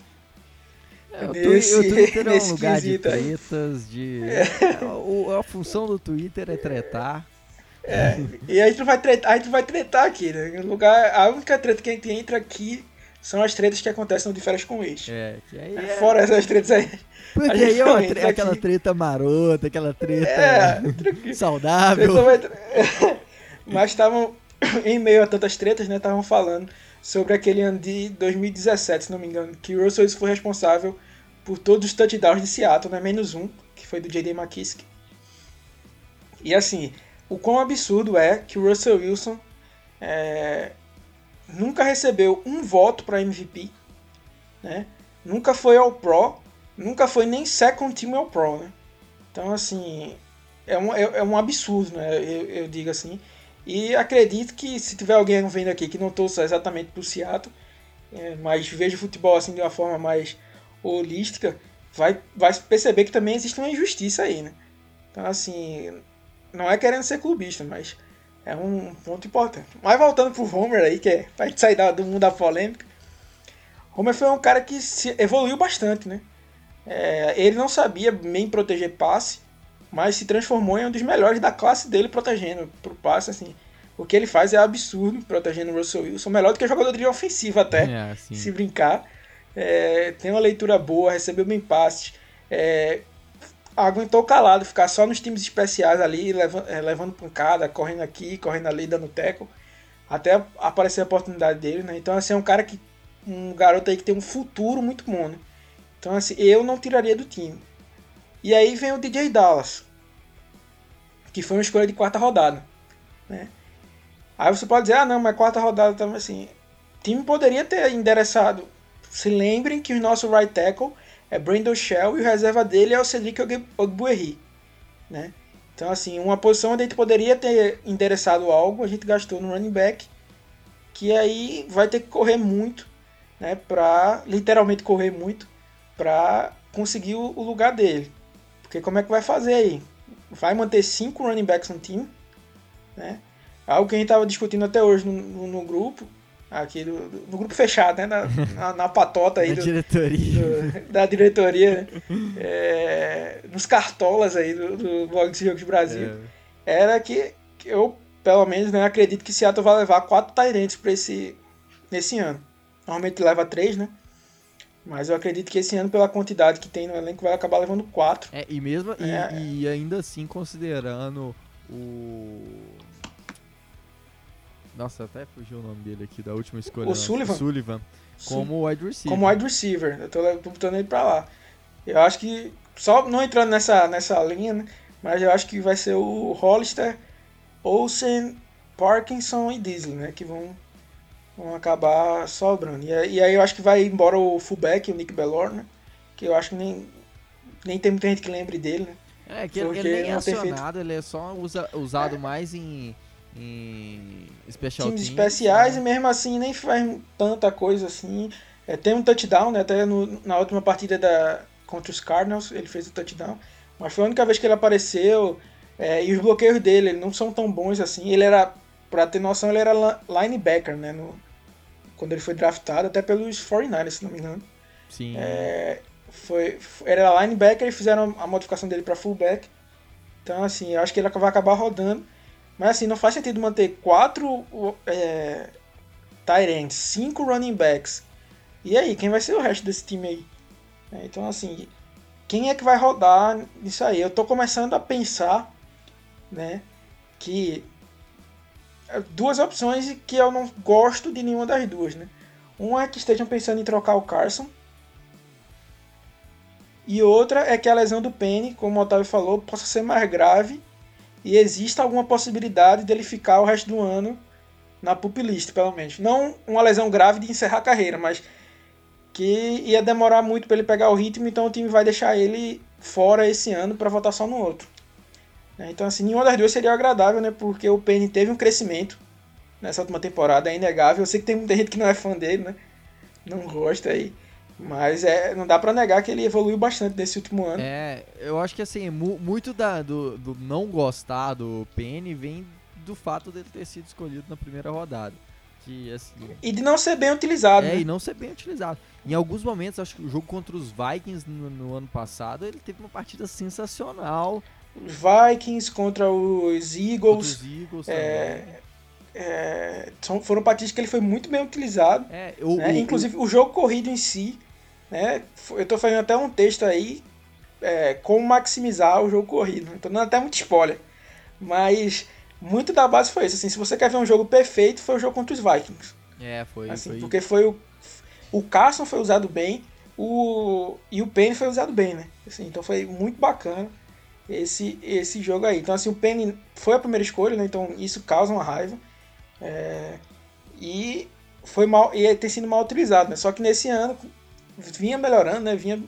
É, nesse, o Twitter é um lugar de tretas, de. É. A, função do Twitter é tretar. É, e a gente vai tretar, a gente vai tretar aqui, né? Lugar, a única treta que a gente entra aqui são as tretas que acontecem no de férias com o ex. É, que aí É, é... Fora essas tretas aí. Porque aí é uma tre- entra aquela aqui. treta marota, aquela treta É, saudável. Treta vai Mas estavam, em meio a tantas tretas, né? Estavam falando sobre aquele ano de 2017, se não me engano, que o Russell Wilson foi responsável por todos os touchdowns de Seattle, né? Menos um, que foi do J.D. McKissick. E assim, o quão absurdo é que o Russell Wilson é, nunca recebeu um voto para MVP, né? Nunca foi ao Pro, nunca foi nem second team ao Pro, né? Então assim, é um, é, é um absurdo, né? Eu, eu digo assim. E acredito que se tiver alguém vendo aqui que não torça exatamente pro Seattle, é, mas veja o futebol assim de uma forma mais holística, vai, vai perceber que também existe uma injustiça aí, né? Então assim, não é querendo ser clubista, mas é um ponto importante. Mas voltando pro Homer aí, que é pra gente sair do mundo da polêmica, Homer foi um cara que se evoluiu bastante, né? É, ele não sabia bem proteger passe, mas se transformou em um dos melhores da classe dele protegendo pro passe, assim. O que ele faz é absurdo, protegendo o Russell Wilson, melhor do que jogador de ofensiva até, É, assim. se brincar. É, tem uma leitura boa, recebeu bem passes, é, aguentou calado, ficar só nos times especiais ali, levando, é, levando pancada, correndo aqui, correndo ali, dando teco, até aparecer a oportunidade dele, né? Então, assim, é um cara que, um garoto aí que tem um futuro muito bom, né? Então, assim, eu não tiraria do time. E aí vem o DJ Dallas, que foi uma escolha de quarta rodada, né? Aí você pode dizer, ah não, mas quarta rodada também assim. O time poderia ter endereçado. Se lembrem que o nosso right tackle é Brandon Shell e o reserva dele é o Cedric Og- Ogbuerri, né? Então assim, uma posição onde a gente poderia ter endereçado algo, a gente gastou no running back, que aí vai ter que correr muito, né, para literalmente correr muito para conseguir o lugar dele. Porque como é que vai fazer aí? Vai manter cinco running backs no time, né? Algo que a gente estava discutindo até hoje no, no- no grupo, aqui do, do- no grupo fechado, né? Na, na, na patota aí Na do, diretoria. do- da diretoria, né? É, nos cartolas aí do, do blog de Jogos Brasil, É. era que, que eu, pelo menos, né, acredito que Seattle vai levar quatro Tyrants para esse nesse ano. Normalmente leva três, né? Mas eu acredito que esse ano, pela quantidade que tem no elenco, vai acabar levando quatro. É, e mesmo e- É. e, ainda assim considerando o Nossa, até fugiu o nome dele aqui da última escolha. O nossa. Sullivan? Sullivan como wide receiver. como wide receiver. Eu tô, tô botando ele pra lá. Eu acho que, só não entrando nessa, nessa linha, né? Mas eu acho que vai ser o Hollister, Olsen, Parkinson e Disley, né? Que vão, vão acabar sobrando. E, aí- e aí eu acho que vai embora o fullback, o Nick Bellor, né? Que eu acho que nem, nem tem muita gente que lembre dele, né? É, que ele, Porque ele nem é tem feito- acionado, ele é só usa- usado mais em, em special times teams, especiais né? e mesmo assim nem faz tanta coisa assim. É, tem um touchdown, né? Até no- na última partida da, contra os Cardinals ele fez o touchdown. Mas foi a única vez que ele apareceu. é, e os bloqueios dele não são tão bons assim. Ele era, pra ter noção, ele era linebacker, né? No, quando ele foi draftado, até pelos 49ers, se não me engano. Sim. É, foi, era linebacker e fizeram a modificação dele para fullback. Então, assim, eu acho que ele vai acabar rodando. Mas, assim, não faz sentido manter quatro é, tight ends, cinco running backs. E aí, quem vai ser o resto desse time aí? É, então, assim, quem é que vai rodar nisso aí? Eu tô começando a pensar, né, que duas opções que eu não gosto de nenhuma das duas, né? Uma é que estejam pensando em trocar o Carson. E outra é que a lesão do Penny, como o Otávio falou, possa ser mais grave e exista alguma possibilidade dele ficar o resto do ano na pup list, pelo menos. Não uma lesão grave de encerrar a carreira, mas que ia demorar muito para ele pegar o ritmo, então o time vai deixar ele fora esse ano para voltar só no outro. Né, Então, assim, nenhuma das duas seria agradável, né? Porque o Penny teve um crescimento nessa última temporada, é inegável. Eu sei que tem muita gente que não é fã dele, né? Não gosta aí. Mas é, não dá pra negar que ele evoluiu bastante nesse último ano. É, eu acho que assim, mu- muito da, do, do não gostar do Penny vem do fato dele ter sido escolhido na primeira rodada. Que assim. E de não ser bem utilizado. É, né? e não ser bem utilizado. Em alguns momentos, acho que o jogo contra os Vikings no, no ano passado, ele teve uma partida sensacional. Os Vikings, contra os Eagles. Os Eagles é, é, foram partidas que ele foi muito bem utilizado. É, o, né? o- Inclusive, o jogo corrido em si, né? Eu tô fazendo até um texto aí é, como maximizar o jogo corrido. Tô dando até muito spoiler. Mas muito da base foi isso. Assim, se você quer ver um jogo perfeito, foi o jogo contra os Vikings. É, foi, Assim, foi porque foi o. O Carson foi usado bem, o, e o Penny foi usado bem, né? Assim, então foi muito bacana esse, esse jogo aí. Então, assim, o Penny foi a primeira escolha, né? Então isso causa uma raiva. É, e foi mal e tem sido mal utilizado, né? Só que nesse ano vinha melhorando, né? Vinha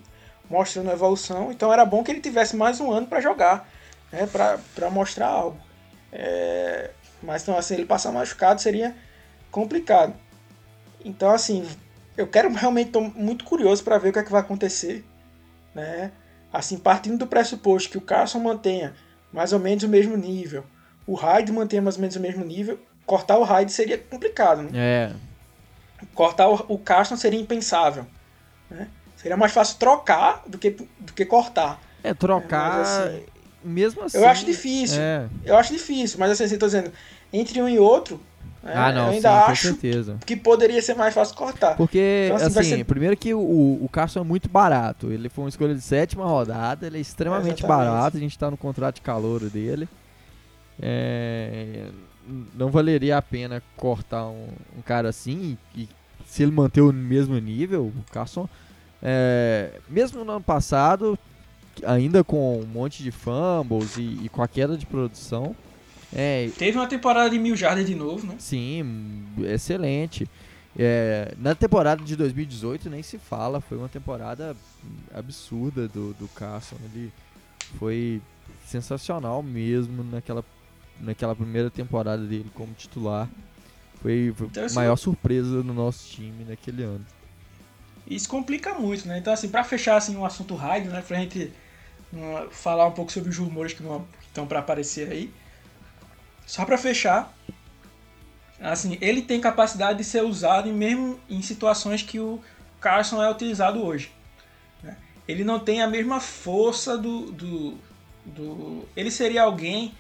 mostrando evolução. Então era bom que ele tivesse mais um ano para jogar, né? Para mostrar algo. É, mas então, assim, ele passar machucado seria complicado. Então, assim, eu quero realmente, tô muito curioso para ver o que é que vai acontecer, né? Assim, partindo do pressuposto que o Carson mantenha mais ou menos o mesmo nível, o Hyde mantenha mais ou menos o mesmo nível, cortar o Hyde seria complicado, né? É, Cortar o, o Carson seria impensável, né? Seria mais fácil trocar do que, do que cortar. é trocar, Mas, assim, mesmo assim... eu acho difícil. É. Eu acho difícil, mas assim, assim, tô dizendo, entre um e outro, né, Ah, não, eu sim, ainda com acho certeza. que poderia ser mais fácil cortar. Porque, Então, assim, assim, ser- primeiro que o, o Carson é muito barato. Ele foi uma escolha de sétima rodada, ele é extremamente Exatamente. barato, a gente tá no contrato de calor dele. É, não valeria a pena cortar um, um cara assim, e, e se ele manter o mesmo nível, o Carson, é, mesmo no ano passado, ainda com um monte de fumbles e, e com a queda de produção, é, Teve uma temporada de mil jardas de novo, né? Sim, excelente. É, na temporada de 2018 nem se fala, foi uma temporada absurda do, do Carson. Ele foi sensacional mesmo naquela, naquela primeira temporada dele como titular. Foi, foi Então, a assim, maior surpresa do nosso time naquele ano. Isso complica muito, né? Então, assim, pra fechar assim, um assunto Hyde, né? Pra gente uh, falar um pouco sobre os rumores que vão- que estão pra aparecer aí. Só pra fechar, assim, ele tem capacidade de ser usado mesmo em situações que o Carson é utilizado hoje. né? Ele não tem a mesma força do, do, do- Ele seria alguém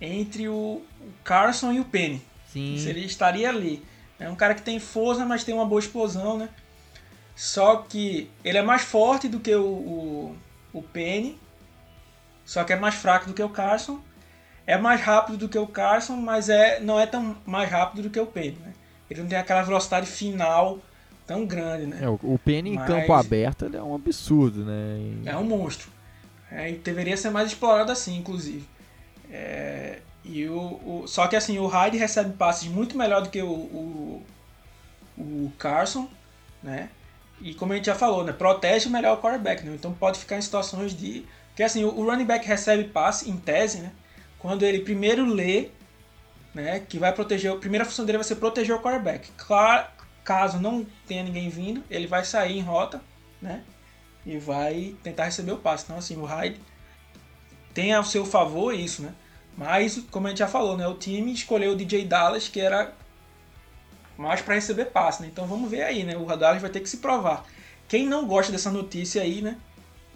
entre o o Carson e o Penny. Sim, Ele estaria ali. É um cara que tem força, mas tem uma boa explosão, né? Só que ele é mais forte do que o, o, o Penny. Só que é mais fraco do que o Carson. É mais rápido do que o Carson, mas é, não é tão mais rápido do que o Penny, né? Ele não tem aquela velocidade final tão grande, né? é, o, o Penny em Mas- campo aberto é um absurdo, né? E- É um monstro. É, e deveria ser mais explorado assim, inclusive. É, e o, o- só que assim, o Hyde recebe passes muito melhor do que o, o, o Carson, né? E como a gente já falou, né? Protege melhor o quarterback, né? Então pode ficar em situações de... Porque assim, o, o running back recebe passe, em tese, né? Quando ele primeiro lê, né? Que vai proteger... A primeira função dele vai ser proteger o quarterback. Claro, caso não tenha ninguém vindo, ele vai sair em rota, né? e vai tentar receber o passe. Então, assim, o Hyde tem ao seu favor isso, né? Mas, como a gente já falou, né? O time escolheu o DJ Dallas, que era mais para receber passe, né? Então vamos ver aí, né? O Dallas vai ter que se provar. Quem não gosta dessa notícia aí, né?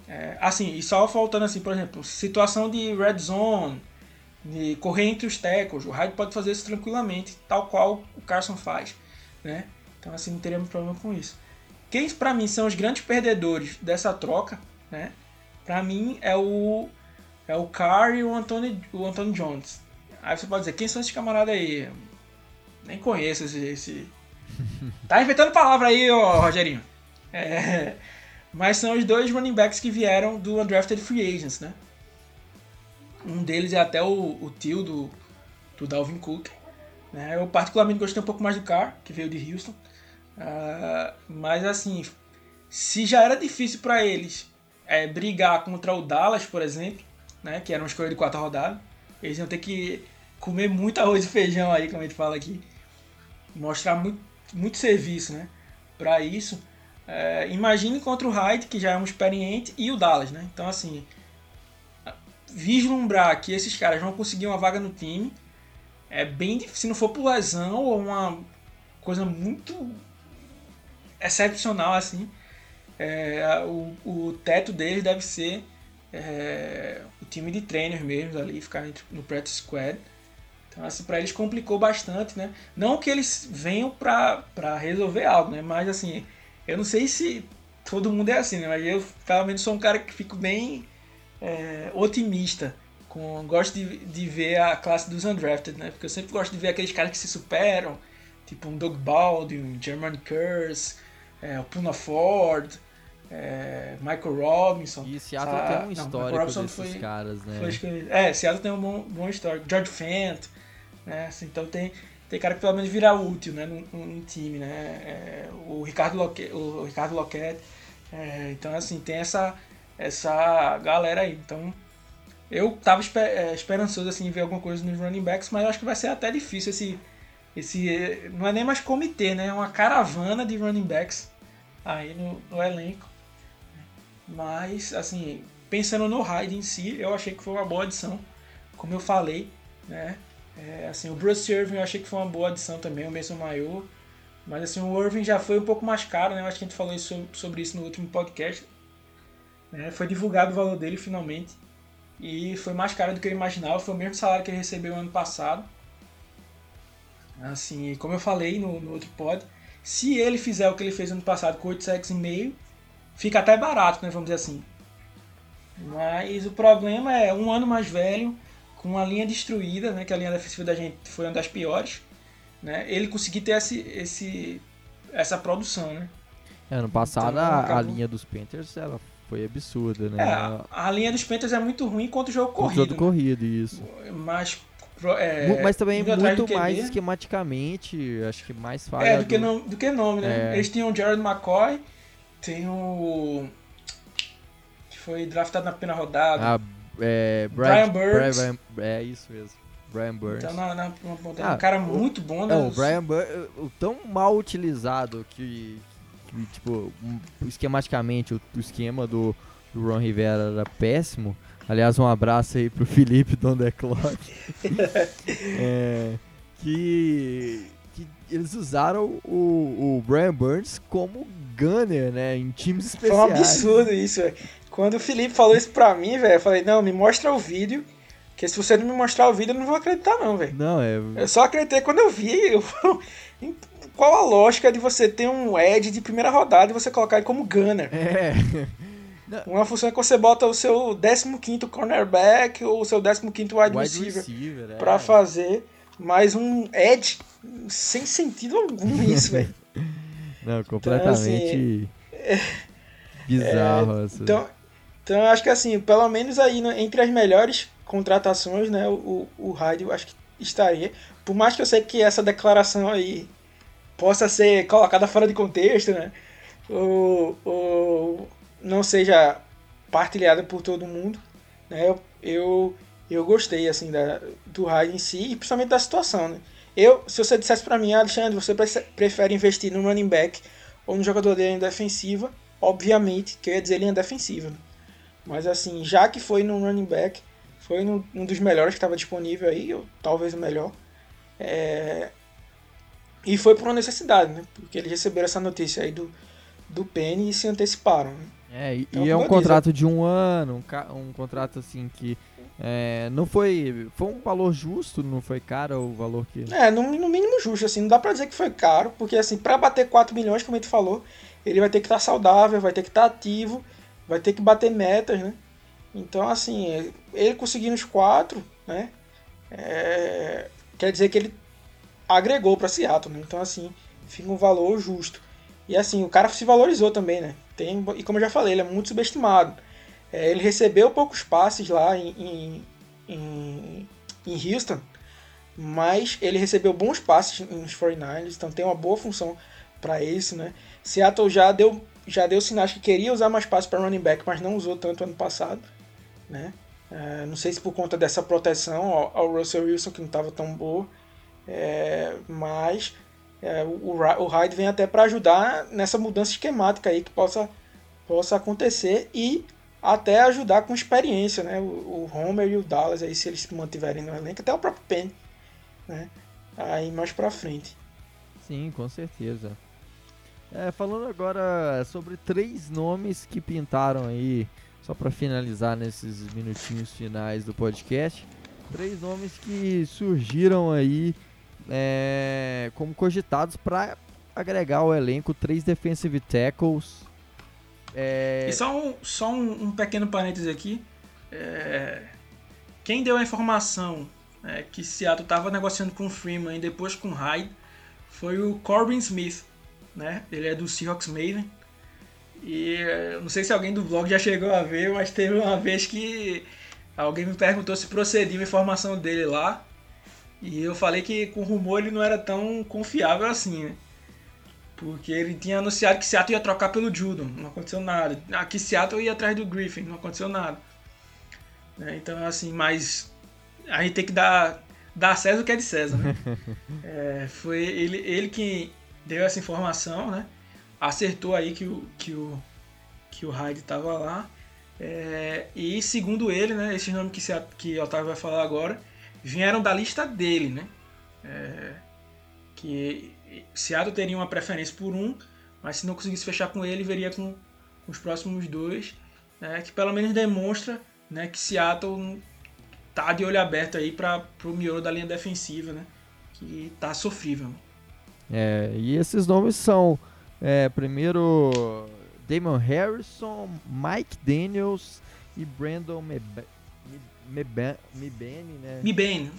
É, assim, e só faltando assim, por exemplo, situação de red zone, de correr entre os tackles, o Hyde pode fazer isso tranquilamente, tal qual o Carson faz, né? Então, assim, não teremos problema com isso. Quem para mim são os grandes perdedores dessa troca, né? Para mim é o é o Carr e o Anthony, o Anthony Jones. Aí você pode dizer, quem são esses camaradas aí? Nem conheço esse. esse... tá inventando palavra aí, ó, Rogerinho. É, mas são os dois running backs que vieram do Undrafted Free Agents, né? Um deles é até o, o tio do, do Dalvin Cook. Né? Eu particularmente gostei um pouco mais do Carr, que veio de Houston. Ah, mas assim, se já era difícil para eles é, brigar contra o Dallas, por exemplo, né, que era uma escolha de quarta rodada, eles iam ter que comer muito arroz e feijão aí, como a gente fala aqui, mostrar muito, muito serviço, né, para isso. É, imagine contra o Hyde, que já é um experiente, e o Dallas, né? Então assim, vislumbrar que esses caras vão conseguir uma vaga no time é bem difícil. Se não for por lesão ou uma coisa muito excepcional assim, é, o, o teto deles deve ser é, o time de trainers mesmo ali, ficar no practice squad. Então, assim, para eles complicou bastante, né? Não que eles venham para resolver algo, né? Mas, assim, eu não sei se todo mundo é assim, né? Mas eu, pelo menos, sou um cara que fico bem é, otimista. Com, gosto de, de ver a classe dos undrafted, né? Porque eu sempre gosto de ver aqueles caras que se superam, tipo um Doug Baldwin, German Curse, é, o Puna Ford, é, Michael Robinson. E Seattle tem um histórico não, desses foi, caras, né? Foi, é, Seattle tem um bom, bom histórico. George Fent, né? Assim, então tem, tem cara que pelo menos vira útil né? num, num time, né? É, o Ricardo Loquet, o Ricardo Loquet é, então assim, tem essa, essa galera aí. Então eu tava esper, é, esperançoso assim, em ver alguma coisa nos running backs, mas eu acho que vai ser até difícil esse. esse não é nem mais comitê, né? É uma caravana de running backs aí no, no elenco. Mas, assim, pensando no Hyde em si, eu achei que foi uma boa adição, como eu falei, né? É, assim, o Bruce Irving eu achei que foi uma boa adição também, o Mason Maior. Mas assim, o Irving já foi um pouco mais caro, né? Eu acho que a gente falou isso, sobre isso no último podcast. Né? Foi divulgado o valor dele finalmente. E foi mais caro do que eu imaginava. Foi o mesmo salário que ele recebeu ano passado. Assim, como eu falei no, no outro pod, se ele fizer o que ele fez ano passado com 8 sacks e meio, fica até barato, né? Vamos dizer assim. Mas o problema é um ano mais velho, com uma linha destruída, né? Que a linha defensiva da gente foi uma das piores né, ele conseguir ter esse, esse, essa produção, né? É, ano passado então, a, a, linha dos Panthers ela foi absurda, né? É, a, linha dos Panthers é muito ruim contra o jogo corrido. Contra o né? corrido, isso. Mas é, mas também muito mais esquematicamente, acho que mais falha. É, do. Que, nome, do que nome, né? É. Eles tinham o Jared McCoy, tem o. que foi draftado na primeira rodada. Ah, é, Brian, Brian Burns. Brian, é isso mesmo. Brian Burns. Então, na, na, na, ah, um cara muito bom, né? É, o Brian Burns, tão mal utilizado que tipo, esquematicamente, o, o esquema do, do, Ron Rivera era péssimo. Aliás, um abraço aí pro Felipe Don The Clock. é, que, que eles usaram o, o Brian Burns como gunner, né? Em times especiais. Foi um absurdo isso, velho. Quando o Felipe falou isso pra mim, velho, eu falei, não, me mostra o vídeo porque se você não me mostrar o vídeo, eu não vou acreditar, não, velho. Não, é. Eu só acreditei quando eu vi. Eu... Qual a lógica de você ter um Ed de primeira rodada e você colocar ele como gunner? É. Uma função é que você bota o seu 15 cornerback ou o seu 15 wide, wide receiver, receiver é. pra fazer mais um Ed sem sentido algum isso, velho. Não, completamente então, assim, bizarro. É, então, então, acho que assim, pelo menos aí entre as melhores contratações, né, o, o Hyde acho que estaria. Por mais que eu sei que essa declaração aí possa ser colocada fora de contexto, né, ou, ou não seja partilhada por todo mundo, né, eu, eu, eu gostei, assim, da, do Hyde em si e principalmente da situação, né. Eu, se você dissesse para mim, Alexandre, você prefere investir no running back ou no jogador de linha defensiva, obviamente que eu ia dizer linha defensiva. Né? Mas assim, já que foi no running back, foi um dos melhores que estava disponível aí, ou talvez o melhor. É... E foi por uma necessidade, né? Porque eles receberam essa notícia aí do, do Penny e se anteciparam. Né? É, e, então, e é um contrato de um ano, um, um contrato assim que é, não foi. Foi um valor justo, não foi caro o valor que. É, no, no mínimo justo, assim, não dá pra dizer que foi caro, porque assim, pra bater 4 milhões, como a gente falou, ele vai ter que estar tá saudável, vai ter que estar tá ativo, vai ter que bater metas, né? Então, assim, ele conseguindo os quatro, né? É, quer dizer que ele agregou para Seattle, né? Então, assim, fica um valor justo. E, assim, o cara se valorizou também, né? Tem, e como eu já falei, ele é muito subestimado. É, ele recebeu poucos passes lá em, em, em, Houston, mas ele recebeu bons passes nos 49ers, então tem uma boa função para isso, né? Seattle já deu, já deu sinais que queria usar mais passes para running back, mas não usou tanto ano passado né? É, não sei se por conta dessa proteção ao, ao Russell Wilson, que não estava tão boa, é, mas é, o, o Hyde vem até para ajudar nessa mudança esquemática aí que possa, possa acontecer e até ajudar com experiência, né? O, o Homer e o Dallas aí, se eles se mantiverem no elenco, até o próprio Penn, né? Aí mais para frente. Sim, com certeza. É, falando agora sobre três nomes que pintaram aí só para finalizar nesses minutinhos finais do podcast, três nomes que surgiram aí é, como cogitados para agregar ao elenco três defensive tackles. É... E só um, só um, um pequeno parêntese aqui. É... Quem deu a informação é, que Seattle estava negociando com Freeman e depois com Hyde foi o Corbin Smith. Né? Ele é do Seahawks Maven. E é, não sei se alguém do blog já chegou a ver, mas teve uma vez que alguém me perguntou se procedia a informação dele lá. E eu falei que com rumor ele não era tão confiável assim, né? Porque ele tinha anunciado que Seattle ia trocar pelo Judon, não aconteceu nada. Aqui Seattle ia atrás do Griffin, não aconteceu nada. Né? Então, assim, mas a gente tem que dar, dar César o que é de César, né? é, foi ele, ele que deu essa informação, né? Acertou aí que o, que o, que o Hyde estava lá. É, e segundo ele, né, esses nomes que, se, que o Otávio vai falar agora, vieram da lista dele, né? É, que Seattle teria uma preferência por um, mas se não conseguisse fechar com ele, veria com, os próximos dois, né, que pelo menos demonstra né, que Seattle tá de olho aberto aí para o miolo da linha defensiva, né, que tá sofrível. É, e esses nomes são, é, primeiro, Damon Harrison, Mike Daniels e Brandon Mebane, né? Mebane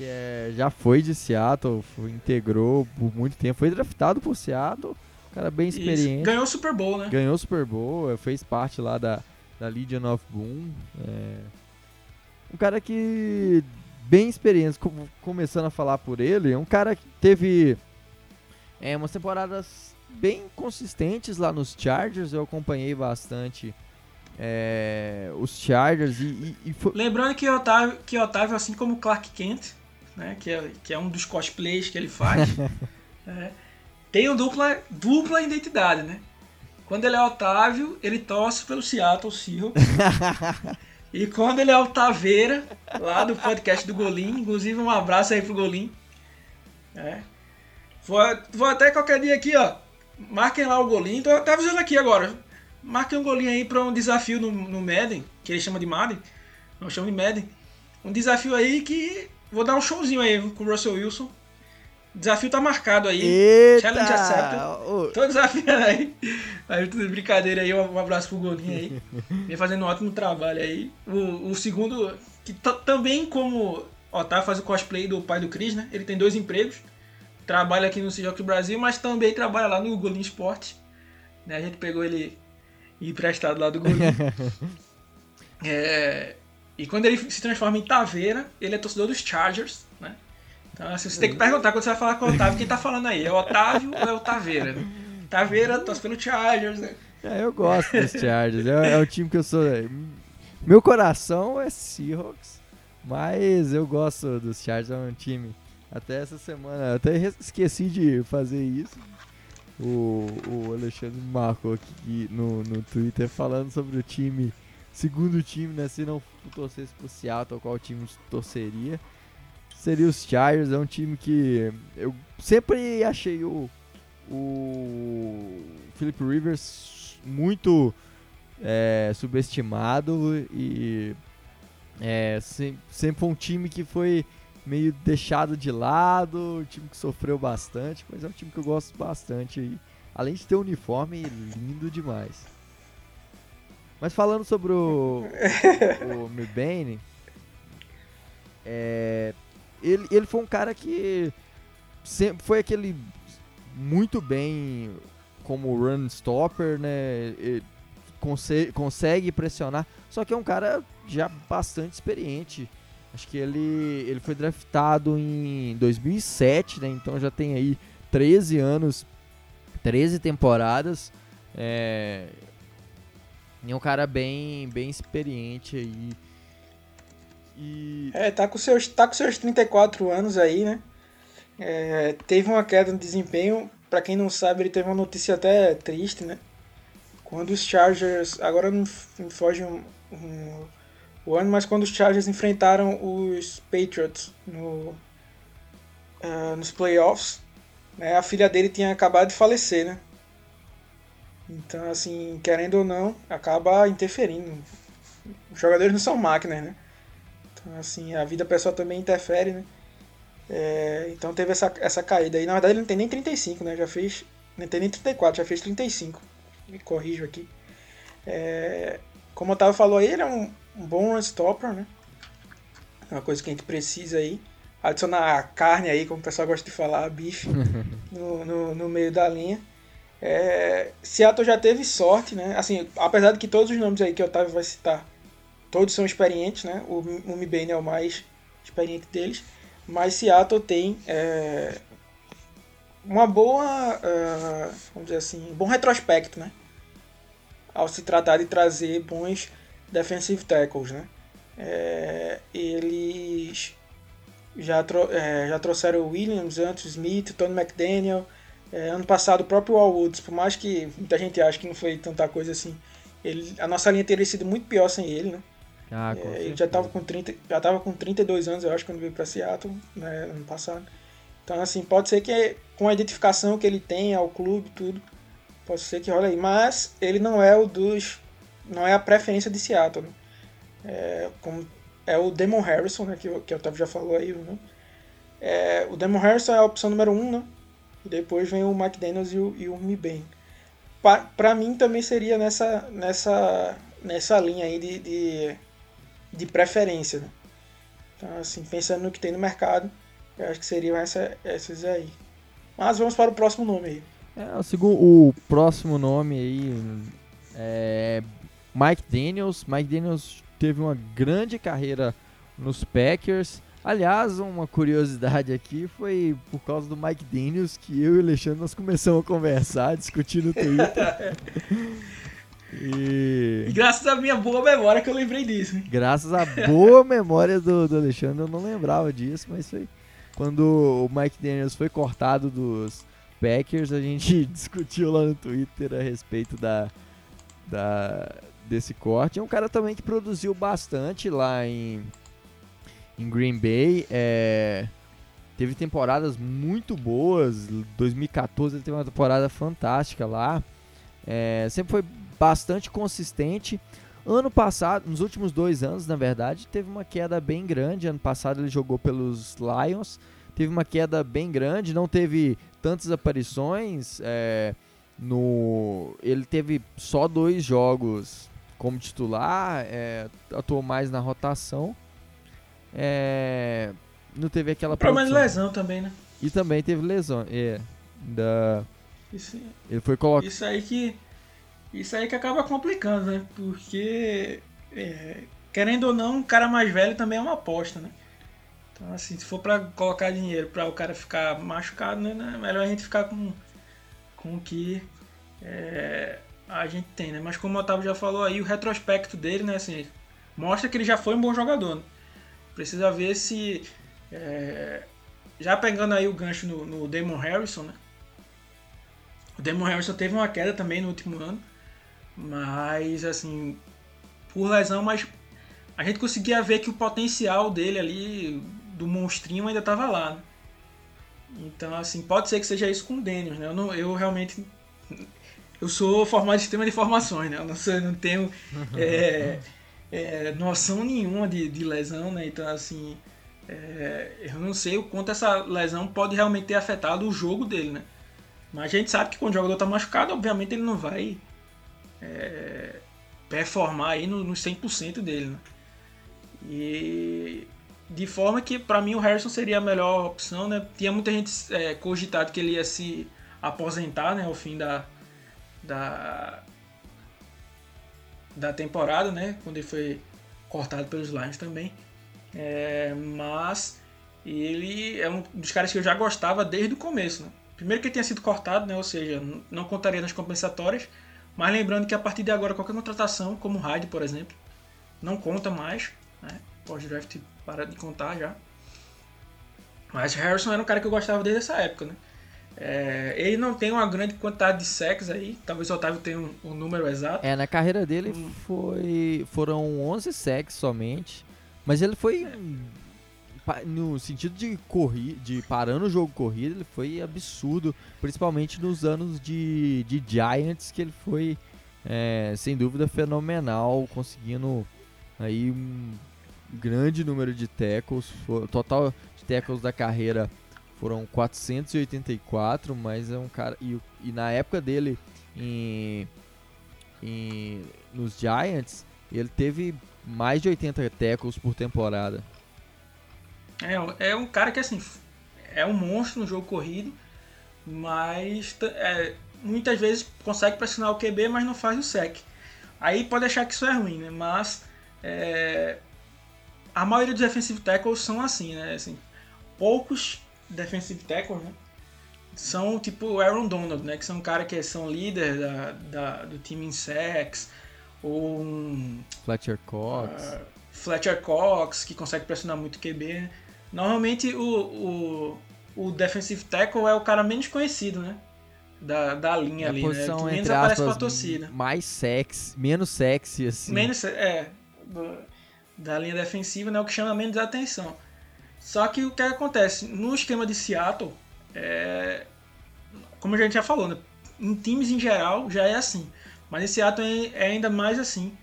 que é, já foi de Seattle, foi, integrou por muito tempo, foi draftado por Seattle, cara bem experiente. Isso. Ganhou o Super Bowl, né? Ganhou o Super Bowl, fez parte lá da, da Legion of Boom. É, um cara que bem experiente, começando a falar por ele, é um cara que teve é, umas temporadas bem consistentes lá nos Chargers, eu acompanhei bastante é, os Chargers e, e, e foi... Lembrando que Otávio, que Otávio, assim como Clark Kent, né? Que é, que é um dos cosplays que ele faz. é, tem uma dupla, dupla identidade, né? Quando ele é Otávio, ele torce pelo Seattle Seahawks. e quando ele é o Taveira, lá do podcast do Golim, inclusive um abraço aí pro Golim. É. Vou, vou até qualquer dia aqui, ó. Marquem lá o Golim. Tô, tá avisando aqui agora. Marquem um Golim aí pra um desafio no, no Madden, que ele chama de Madden. Não chama de Madden. Um desafio aí que Vou dar um showzinho aí com o Russell Wilson. O desafio tá marcado aí. Eita! Challenge accepted. Tô desafiando aí. aí tudo brincadeira aí. Um abraço pro Golinho aí. Vem fazendo um ótimo trabalho aí. O, o segundo, que também como Otávio faz o cosplay do pai do Chris, né? Ele tem dois empregos. Trabalha aqui no Seahawks Brasil, mas também trabalha lá no Golinho Esporte. Né? A gente pegou ele emprestado lá do Golinho. é, e quando ele se transforma em Taveira, ele é torcedor dos Chargers, né? Então, assim, você tem que perguntar quando você vai falar com o Otávio, quem tá falando aí? É o Otávio ou é o Taveira? Taveira torce pelo Chargers, né? É, eu gosto dos Chargers. É, é o time que eu sou. Meu coração é Seahawks, mas eu gosto dos Chargers. É um time. Até essa semana, até esqueci de fazer isso. O, o Alexandre me marcou aqui no, no Twitter falando sobre o time segundo time, né? Se não torcesse pro Seattle, qual time torceria? Seria os Chargers, é um time que eu sempre achei o, o Philip Rivers muito é, subestimado e é, sempre foi um time que foi meio deixado de lado, um time que sofreu bastante, mas é um time que eu gosto bastante. Além de ter um uniforme lindo demais. Mas falando sobre o, o Mibane, é, ele, ele foi um cara que sempre foi aquele muito bem como run stopper, né? Consegue, consegue pressionar, só que é um cara já bastante experiente. Acho que ele, ele foi draftado em 2007, né? Então já tem aí 13 anos, 13 temporadas. É, é um cara bem, bem experiente aí. E... É, tá com, seus, tá com seus 34 anos aí, né? É, teve uma queda no desempenho. Para quem não sabe, ele teve uma notícia até triste, né? Quando os Chargers. Agora não me foge um, um, o ano, mas quando os Chargers enfrentaram os Patriots no, uh, nos playoffs, né, a filha dele tinha acabado de falecer, né? Então, assim, querendo ou não, acaba interferindo os jogadores não são máquinas, né? Então, assim, a vida pessoal também interfere, né? É, então teve essa, essa caída aí. Na verdade, ele não tem nem 35, né? Já fez. Não tem nem 34, já fez 35. Me corrijo aqui. É, como o Otávio falou aí, ele é um, um bom run stopper, né? É uma coisa que a gente precisa aí. Adicionar a carne aí, como o pessoal gosta de falar, bife, no, no, no meio da linha. É, Seattle já teve sorte, né? Assim, apesar de que todos os nomes aí que o Otávio vai citar, todos são experientes, né? O, o Mibane é o mais experiente deles. Mas Seattle tem é, uma boa, uh, vamos dizer assim, um bom retrospecto, né? Ao se tratar de trazer bons defensive tackles, né? É, eles já, tro é, já trouxeram o Williams, antes Smith, Tony McDaniel, é, ano passado o próprio Al Woods, por mais que muita gente ache que não foi tanta coisa assim, ele, a nossa linha teria sido muito pior sem ele, né? Ah, é, ele já estava com 30, já tava com 32 anos, eu acho, quando veio para Seattle, né, ano passado. Então, assim, pode ser que com a identificação que ele tem ao clube tudo, pode ser que rola aí. Mas ele não é o dos. Não é a preferência de Seattle. Né? É, como, é o Demon Harrison, né, que, que o Otávio já falou aí. Né? É, o Demon Harrison é a opção número 1, um, né? E depois vem o Mike Daniels e o, e o Miben. Para mim também seria nessa, nessa, nessa linha aí de, de, de preferência. Né? Então, assim, pensando no que tem no mercado, eu acho que seriam essa, essas aí. Mas vamos para o próximo nome aí. É, o, segundo, o próximo nome aí é Mike Daniels. Mike Daniels teve uma grande carreira nos Packers. Aliás, uma curiosidade aqui foi por causa do Mike Daniels que eu e o Alexandre nós começamos a conversar, discutir no Twitter. e... e... graças à minha boa memória que eu lembrei disso. Hein? Graças à boa memória do, do Alexandre, eu não lembrava disso, mas foi quando o Mike Daniels foi cortado dos Packers, a gente discutiu lá no Twitter a respeito da, da desse corte. É um cara também que produziu bastante lá em em Green Bay. É, teve temporadas muito boas. 2014 ele teve uma temporada fantástica lá. É, sempre foi bastante consistente. Ano passado, nos últimos dois anos, na verdade, teve uma queda bem grande. Ano passado ele jogou pelos Lions, teve uma queda bem grande, não teve tantas aparições. É, no, ele teve só dois jogos como titular, é, atuou mais na rotação. É, não teve aquela. Problema de lesão também, né? E também teve lesão. É. Da... Isso, ele foi colocado. Isso aí que. Isso aí que acaba complicando, né? Porque. É, querendo ou não, um cara mais velho também é uma aposta, né? Então, assim, se for para colocar dinheiro para o cara ficar machucado, né? É melhor a gente ficar com, com o que é, a gente tem, né? Mas como o Otávio já falou aí, o retrospecto dele, né? Assim, mostra que ele já foi um bom jogador. Né? Precisa ver se. É, já pegando aí o gancho no, no Damon Harrison, né? O Damon Harrison teve uma queda também no último ano, mas assim, por lesão, mas a gente conseguia ver que o potencial dele ali, do monstrinho, ainda estava lá. Né? Então, assim, pode ser que seja isso com o Daniels, né? Eu, não, eu realmente. Eu sou formado em sistema de informações, né? Eu não, sou, eu não tenho. É, é, noção nenhuma de, de, lesão, né? Então, assim, é, eu não sei o quanto essa lesão pode realmente ter afetado o jogo dele, né? Mas a gente sabe que quando o jogador está machucado, obviamente ele não vai é, performar aí no, no 100% dele, né? E de forma que para mim o Harrison seria a melhor opção, né? Tinha muita gente é, cogitado que ele ia se aposentar, né, ao fim da, da da temporada, né? Quando ele foi cortado pelos Lions também. É, mas ele é um dos caras que eu já gostava desde o começo. Né? Primeiro que ele tinha sido cortado, né? ou seja, não contaria nas compensatórias. Mas lembrando que a partir de agora qualquer contratação, como o Hyde, por exemplo, não conta mais. Né? Pós-draft para de contar já. Mas Harrison era um cara que eu gostava desde essa época, né? É, ele não tem uma grande quantidade de sacks aí, talvez o Otávio tenha um, um número exato. É, na carreira dele foi foram 11 sacks somente, mas ele foi é. no sentido de correr, de parando o jogo corrido, ele foi absurdo, principalmente nos anos de, de Giants que ele foi é, sem dúvida fenomenal, conseguindo aí um grande número de tackles. Total de tackles da carreira foram 484, mas é um cara. E, e na época dele em, em, nos Giants, ele teve mais de 80 tackles por temporada. É, é um cara que assim é um monstro no jogo corrido, mas é, muitas vezes consegue pressionar o QB, mas não faz o sec. Aí pode achar que isso é ruim, né? Mas é, a maioria dos defensive tackles são assim, né? Assim, poucos defensive tackles, né? São tipo o Aaron Donald, né? Que são caras que são líder da, da, do time em sacks, ou um... Fletcher Cox. Uh, Fletcher Cox, que consegue pressionar muito o QB, né? Normalmente o, o, o defensive tackle é o cara menos conhecido, né? Da, da linha é ali, posição, né? Que menos aparece aspas, pra torcida. Mais sexy, menos sexy, assim. Menos, é, da linha defensiva, né? O que chama menos atenção. Só que o que acontece? No esquema de Seattle, é, como a gente já falou, né? Em times em geral já é assim. Mas em Seattle é ainda mais assim.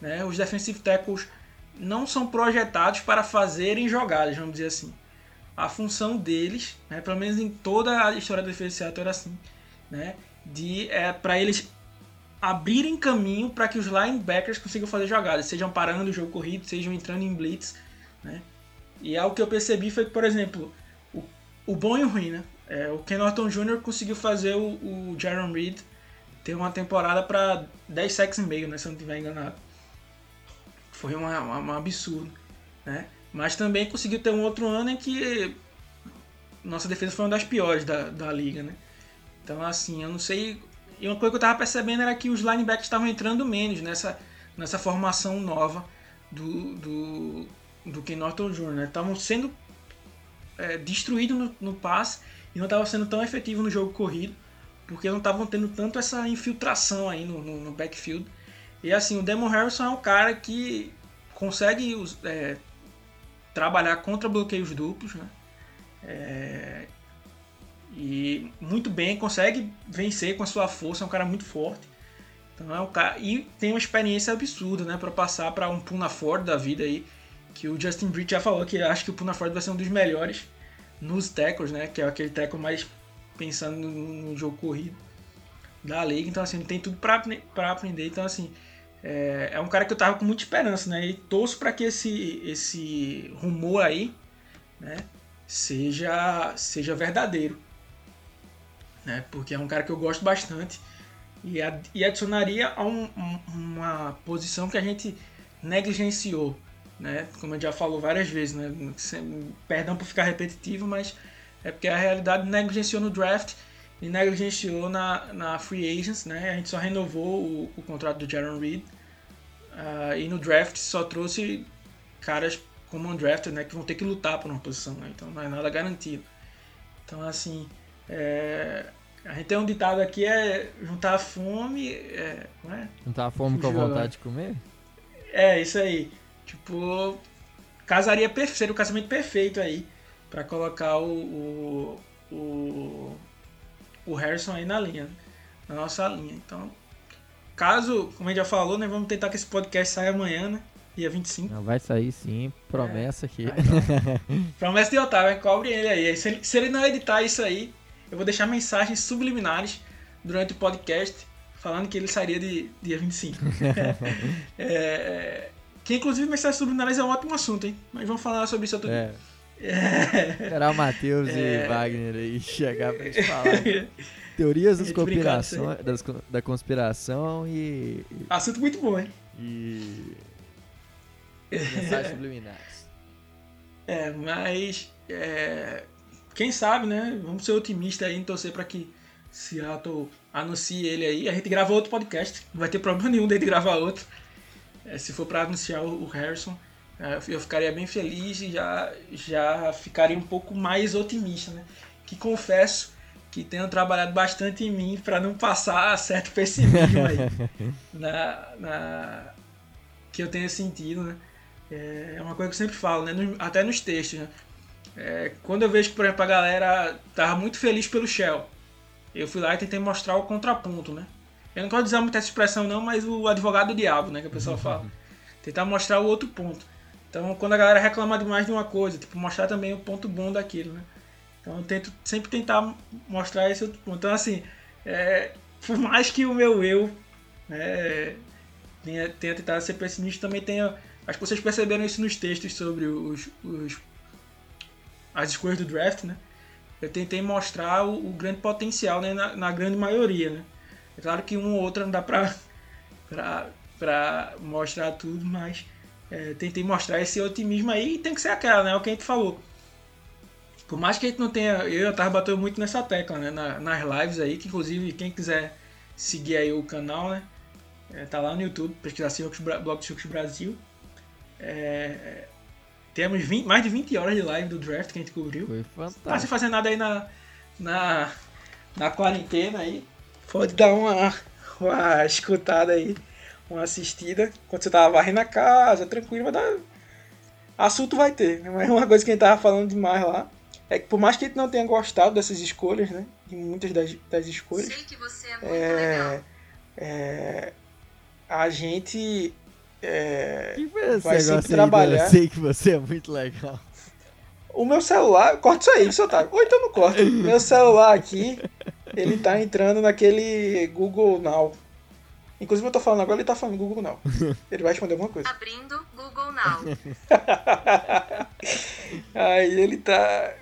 Né? Os defensive tackles não são projetados para fazerem jogadas, vamos dizer assim. A função deles, né, pelo menos em toda a história da defesa de Seattle era assim, né, de é, para eles abrirem caminho para que os linebackers consigam fazer jogadas, sejam parando o jogo corrido, sejam entrando em blitz, né? E algo que eu percebi foi que, por exemplo, o, o bom e o ruim, né? É, o Ken Norton Jr. conseguiu fazer o, o Jaron Reed ter uma temporada para 10 sacks e meio, né, se eu não estiver enganado foi uma, um absurdo, né? Mas também conseguiu ter um outro ano em que nossa defesa foi uma das piores da, da liga, né? Então, assim, eu não sei. E uma coisa que eu tava percebendo era que os linebackers estavam entrando menos nessa, nessa formação nova do, do, do Ken Norton Jr., né? Estavam sendo é, destruídos no, no passe e não estavam sendo tão efetivos no jogo corrido, porque não estavam tendo tanto essa infiltração aí no, no, no backfield e assim, o Demon Harrison é um cara que consegue é, trabalhar contra bloqueios duplos, né? É, e muito bem, consegue vencer com a sua força, é um cara muito forte. Então é um cara e tem uma experiência absurda, né, para passar para um Puna Ford da vida aí, que o Justin Britt já falou que acha que o Puna Ford vai ser um dos melhores nos tackles, né, que é aquele tackle mais pensando no, jogo corrido da liga. Então assim, ele tem tudo para aprender. Então assim, é, é um cara que eu tava com muita esperança, né? E torço para que esse, esse rumor aí, né, seja, seja verdadeiro. Né? Porque é um cara que eu gosto bastante e, e adicionaria a um, um, uma posição que a gente negligenciou, né? Como a gente já falou várias vezes, né? Perdão por ficar repetitivo, mas é porque a realidade negligenciou no draft e negligenciou na, na Free Agents, né? A gente só renovou o, o contrato do Jaron Reed. Uh, e no draft só trouxe caras como undrafted, né? Que vão ter que lutar por uma posição, né? Então não é nada garantido. Então, assim, é... a gente tem um ditado aqui, é juntar a fome... É... É? Juntar a fome com a vontade de comer? É, isso aí. Tipo, casaria perfeito, seria o casamento perfeito aí para colocar o, o, o o Harrison aí na linha, na nossa linha. Então, caso, como a gente já falou, né, vamos tentar que esse podcast saia amanhã, né? Dia 25. Não, vai sair sim, promessa é. aqui. Ah, então. promessa de Otávio, cobre ele aí. Se ele, se ele não editar isso aí, eu vou deixar mensagens subliminares durante o podcast falando que ele sairia de dia 25. é, que inclusive mensagens subliminares é um ótimo assunto, hein? Mas vamos falar sobre isso outro é. dia. Esperar o Matheus é... e Wagner aí chegar pra gente falar. Teorias das conspiração, das, da conspiração e. Assunto muito bom, hein? E. Mensagens subliminares. É, mas. É... Quem sabe, né? Vamos ser otimistas aí em torcer pra que Seattle anuncie ele aí. A gente grava outro podcast. Não vai ter problema nenhum de gravar outro. É, se for pra anunciar o Harrison. É, eu ficaria bem feliz e já, já ficaria um pouco mais otimista, né? Que confesso que tenho trabalhado bastante em mim para não passar certo pessimismo aí na, na, que eu tenho sentido, né? É uma coisa que eu sempre falo, né? até nos textos, né? É, quando eu vejo que, por exemplo, a galera tava muito feliz pelo Shell, eu fui lá e tentei mostrar o contraponto, né? Eu não gosto de usar muita essa expressão não, mas o advogado do diabo, né? Que a pessoa fala. tentar mostrar o outro ponto. Então, quando a galera reclama demais de uma coisa, tipo, mostrar também o ponto bom daquilo, né? Então, eu tento sempre tentar mostrar esse outro ponto. Então, assim, é, por mais que o meu eu né, tenha, tenha tentado ser pessimista, também tenha. Acho que vocês perceberam isso nos textos sobre os, os as escolhas do draft, né? Eu tentei mostrar o, o grande potencial né, na, na, grande maioria, né? É claro que um ou outro não dá pra, pra, pra mostrar tudo, mas é, tentei mostrar esse otimismo aí e tem que ser aquela, né? É o que a gente falou. Por mais que a gente não tenha. Eu tava batendo muito nessa tecla, né? Na, nas lives aí, que inclusive quem quiser seguir aí o canal, né? É, tá lá no YouTube, pesquisar Seahawks, Blog de Seahawks Brasil. É, temos 20, mais de 20 horas de live do draft que a gente cobriu. Foi fantástico. Tá sem fazer nada aí na, na, na quarentena aí. Pode dar uma, uma escutada aí uma assistida quando você tava varrendo a casa, tranquilo, vai dar. Assunto vai ter, né? Mas uma coisa que a gente tava falando demais lá é que por mais que a gente não tenha gostado dessas escolhas, né? De muitas das, das escolhas. Sei que você é muito é, legal. É, a gente é, vai sempre trabalhar. Eu sei que você é muito legal. O meu celular, corta isso aí, seu Otávio. Ou então não corta. Meu celular aqui, ele tá entrando naquele Google Now. Inclusive eu tô falando agora, ele tá falando Google Now. Ele vai responder alguma coisa. Abrindo Google Now. Aí ele tá,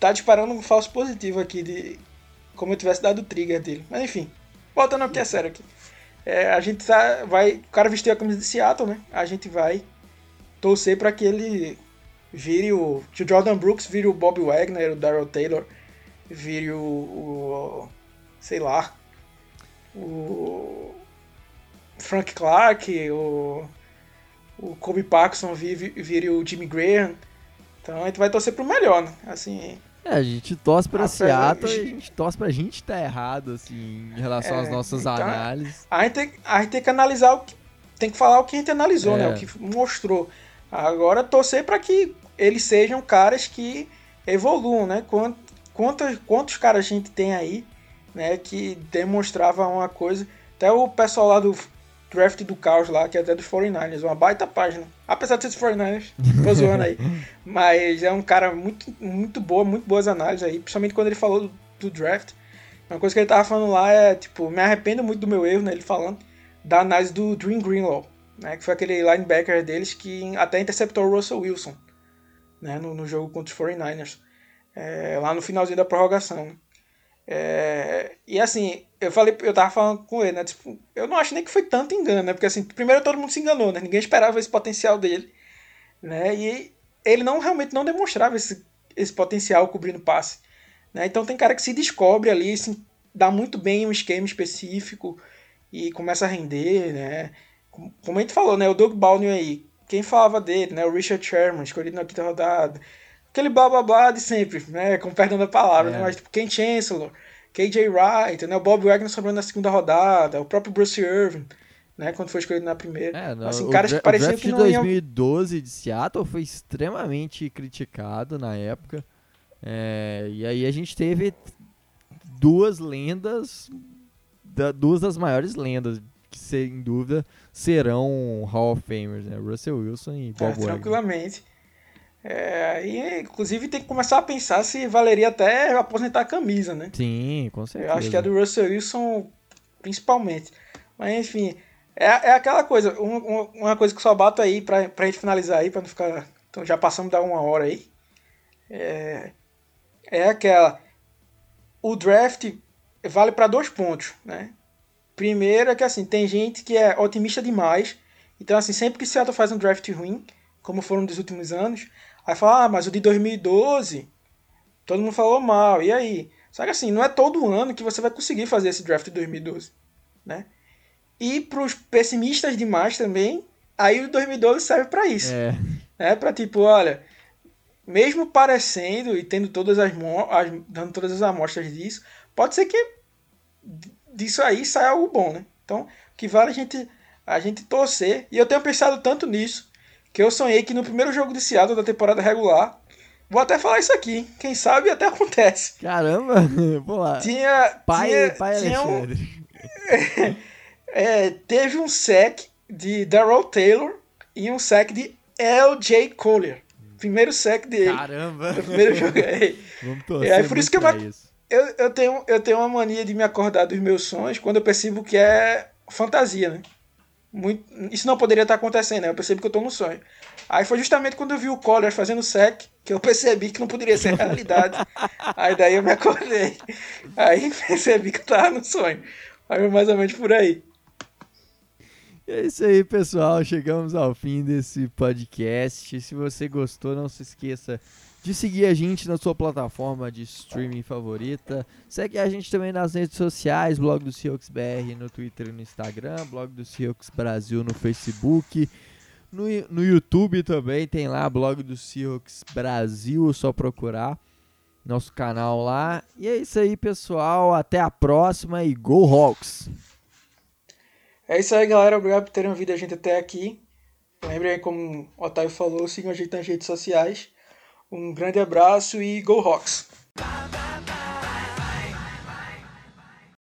tá disparando um falso positivo aqui de como eu tivesse dado o trigger dele. Mas enfim, voltando ao que é sério aqui. É, a gente tá, vai, o cara vestiu a camisa de Seattle, né? A gente vai torcer para que ele vire o, que o Jordan Brooks vire o Bob Wagner, o Daryl Taylor, vire o, o sei lá, o Frank Clark, o, o Kobe Paxson vire, vire o Jimmy Graham. Então a gente vai torcer pro melhor, né? Assim. É, a gente torce pra Seattle e a gente torce pra gente estar tá errado, assim, em relação é, às nossas então, análises. A gente, tem, a gente tem que analisar o que. Tem que falar o que a gente analisou, né? é. né? O que mostrou. Agora torcer para que eles sejam caras que evoluam, né? Quantos, quantos caras a gente tem aí, né? Que demonstravam uma coisa. Até o pessoal lá do draft do caos lá, que é até dos 49ers, uma baita página. Apesar de ser dos 49ers, tô zoando aí. Mas é um cara muito, muito boa, muito boas análises aí, principalmente quando ele falou do, do, draft. Uma coisa que ele tava falando lá é, tipo, me arrependo muito do meu erro, né? Ele falando da análise do Dream Greenlaw, né? Que foi aquele linebacker deles que até interceptou o Russell Wilson, né? No, no jogo contra os 49ers. É, lá no finalzinho da prorrogação. É, e assim, eu falei, eu tava falando com ele, né? Tipo, eu não acho nem que foi tanto engano, né? Porque assim, primeiro todo mundo se enganou, né? Ninguém esperava esse potencial dele, né? E ele não realmente não demonstrava esse, esse potencial cobrindo passe, né? Então tem cara que se descobre ali, se dá muito bem um esquema específico e começa a render, né? Como a gente falou, né? O Doug Baldwin aí, quem falava dele, né? O Richard Sherman, escolhido na quinta rodada. Aquele blá blá blá de sempre, né? Com perdão da palavra, né? é. né? Mas tipo, Ken Chancellor, KJ Wright, né? o Bob Wagner sobrando na segunda rodada, o próprio Bruce Irvin, né? Quando foi escolhido na primeira. É, não, assim, caras que pareciam que não de 2012 iam... de Seattle foi extremamente criticado na época. É, e aí a gente teve duas lendas, da, duas das maiores lendas, que sem dúvida serão Hall of Famers, né? Russell Wilson e Bob é, Wagner. Tranquilamente. É, e inclusive tem que começar a pensar se valeria até aposentar a camisa, né? Sim, com certeza. Eu acho que é do Russell Wilson principalmente. Mas enfim, é, é aquela coisa, uma, uma coisa que só bato aí pra, pra gente finalizar aí, pra não ficar. Então já passamos da uma hora aí. É, é aquela. O draft vale para dois pontos, né? Primeiro é que assim, tem gente que é otimista demais. Então, assim, sempre que Seattle faz um draft ruim, como foram dos últimos anos, Aí fala, ah, mas o de 2012, todo mundo falou mal, e aí? Só que assim, não é todo ano que você vai conseguir fazer esse draft de 2012, né? E para os pessimistas demais também, aí o 2012 serve para isso. É. Né? Para tipo, olha, mesmo parecendo e tendo todas as, as, dando todas as amostras disso, pode ser que disso aí saia algo bom, né? Então, o que vale a gente a gente torcer. E eu tenho pensado tanto nisso que eu sonhei que no primeiro jogo de Seattle da temporada regular, vou até falar isso aqui, quem sabe até acontece. Caramba, vou lá. Tinha, pai, tinha, pai tinha um, é, teve um sec de Daryl Taylor e um sec de LJ Collier. Primeiro sec dele. Caramba! Primeiro jogo. É, Vamos torcer É, por isso que eu isso. Eu, eu, tenho, eu tenho uma mania de me acordar dos meus sonhos quando eu percebo que é fantasia, né? Muito, isso não poderia estar acontecendo, né? Eu percebo que eu tô no sonho. Aí foi justamente quando eu vi o Collier fazendo sec que eu percebi que não poderia ser realidade. aí daí eu me acordei. Aí percebi que eu tava no sonho. Aí mais ou menos por aí. É isso aí, pessoal. Chegamos ao fim desse podcast. Se você gostou, não se esqueça de seguir a gente na sua plataforma de streaming favorita. Segue a gente também nas redes sociais, blog do Seahawks BR no Twitter e no Instagram, blog do Seahawks Brasil no Facebook. No, no YouTube também tem lá, blog do Seahawks Brasil, é só procurar nosso canal lá. E é isso aí, pessoal. Até a próxima e Go Hawks! É isso aí, galera. Obrigado por terem ouvido a gente até aqui. Lembrem, como o Otávio falou, sigam a gente nas redes sociais. Um grande abraço e Go Hawks!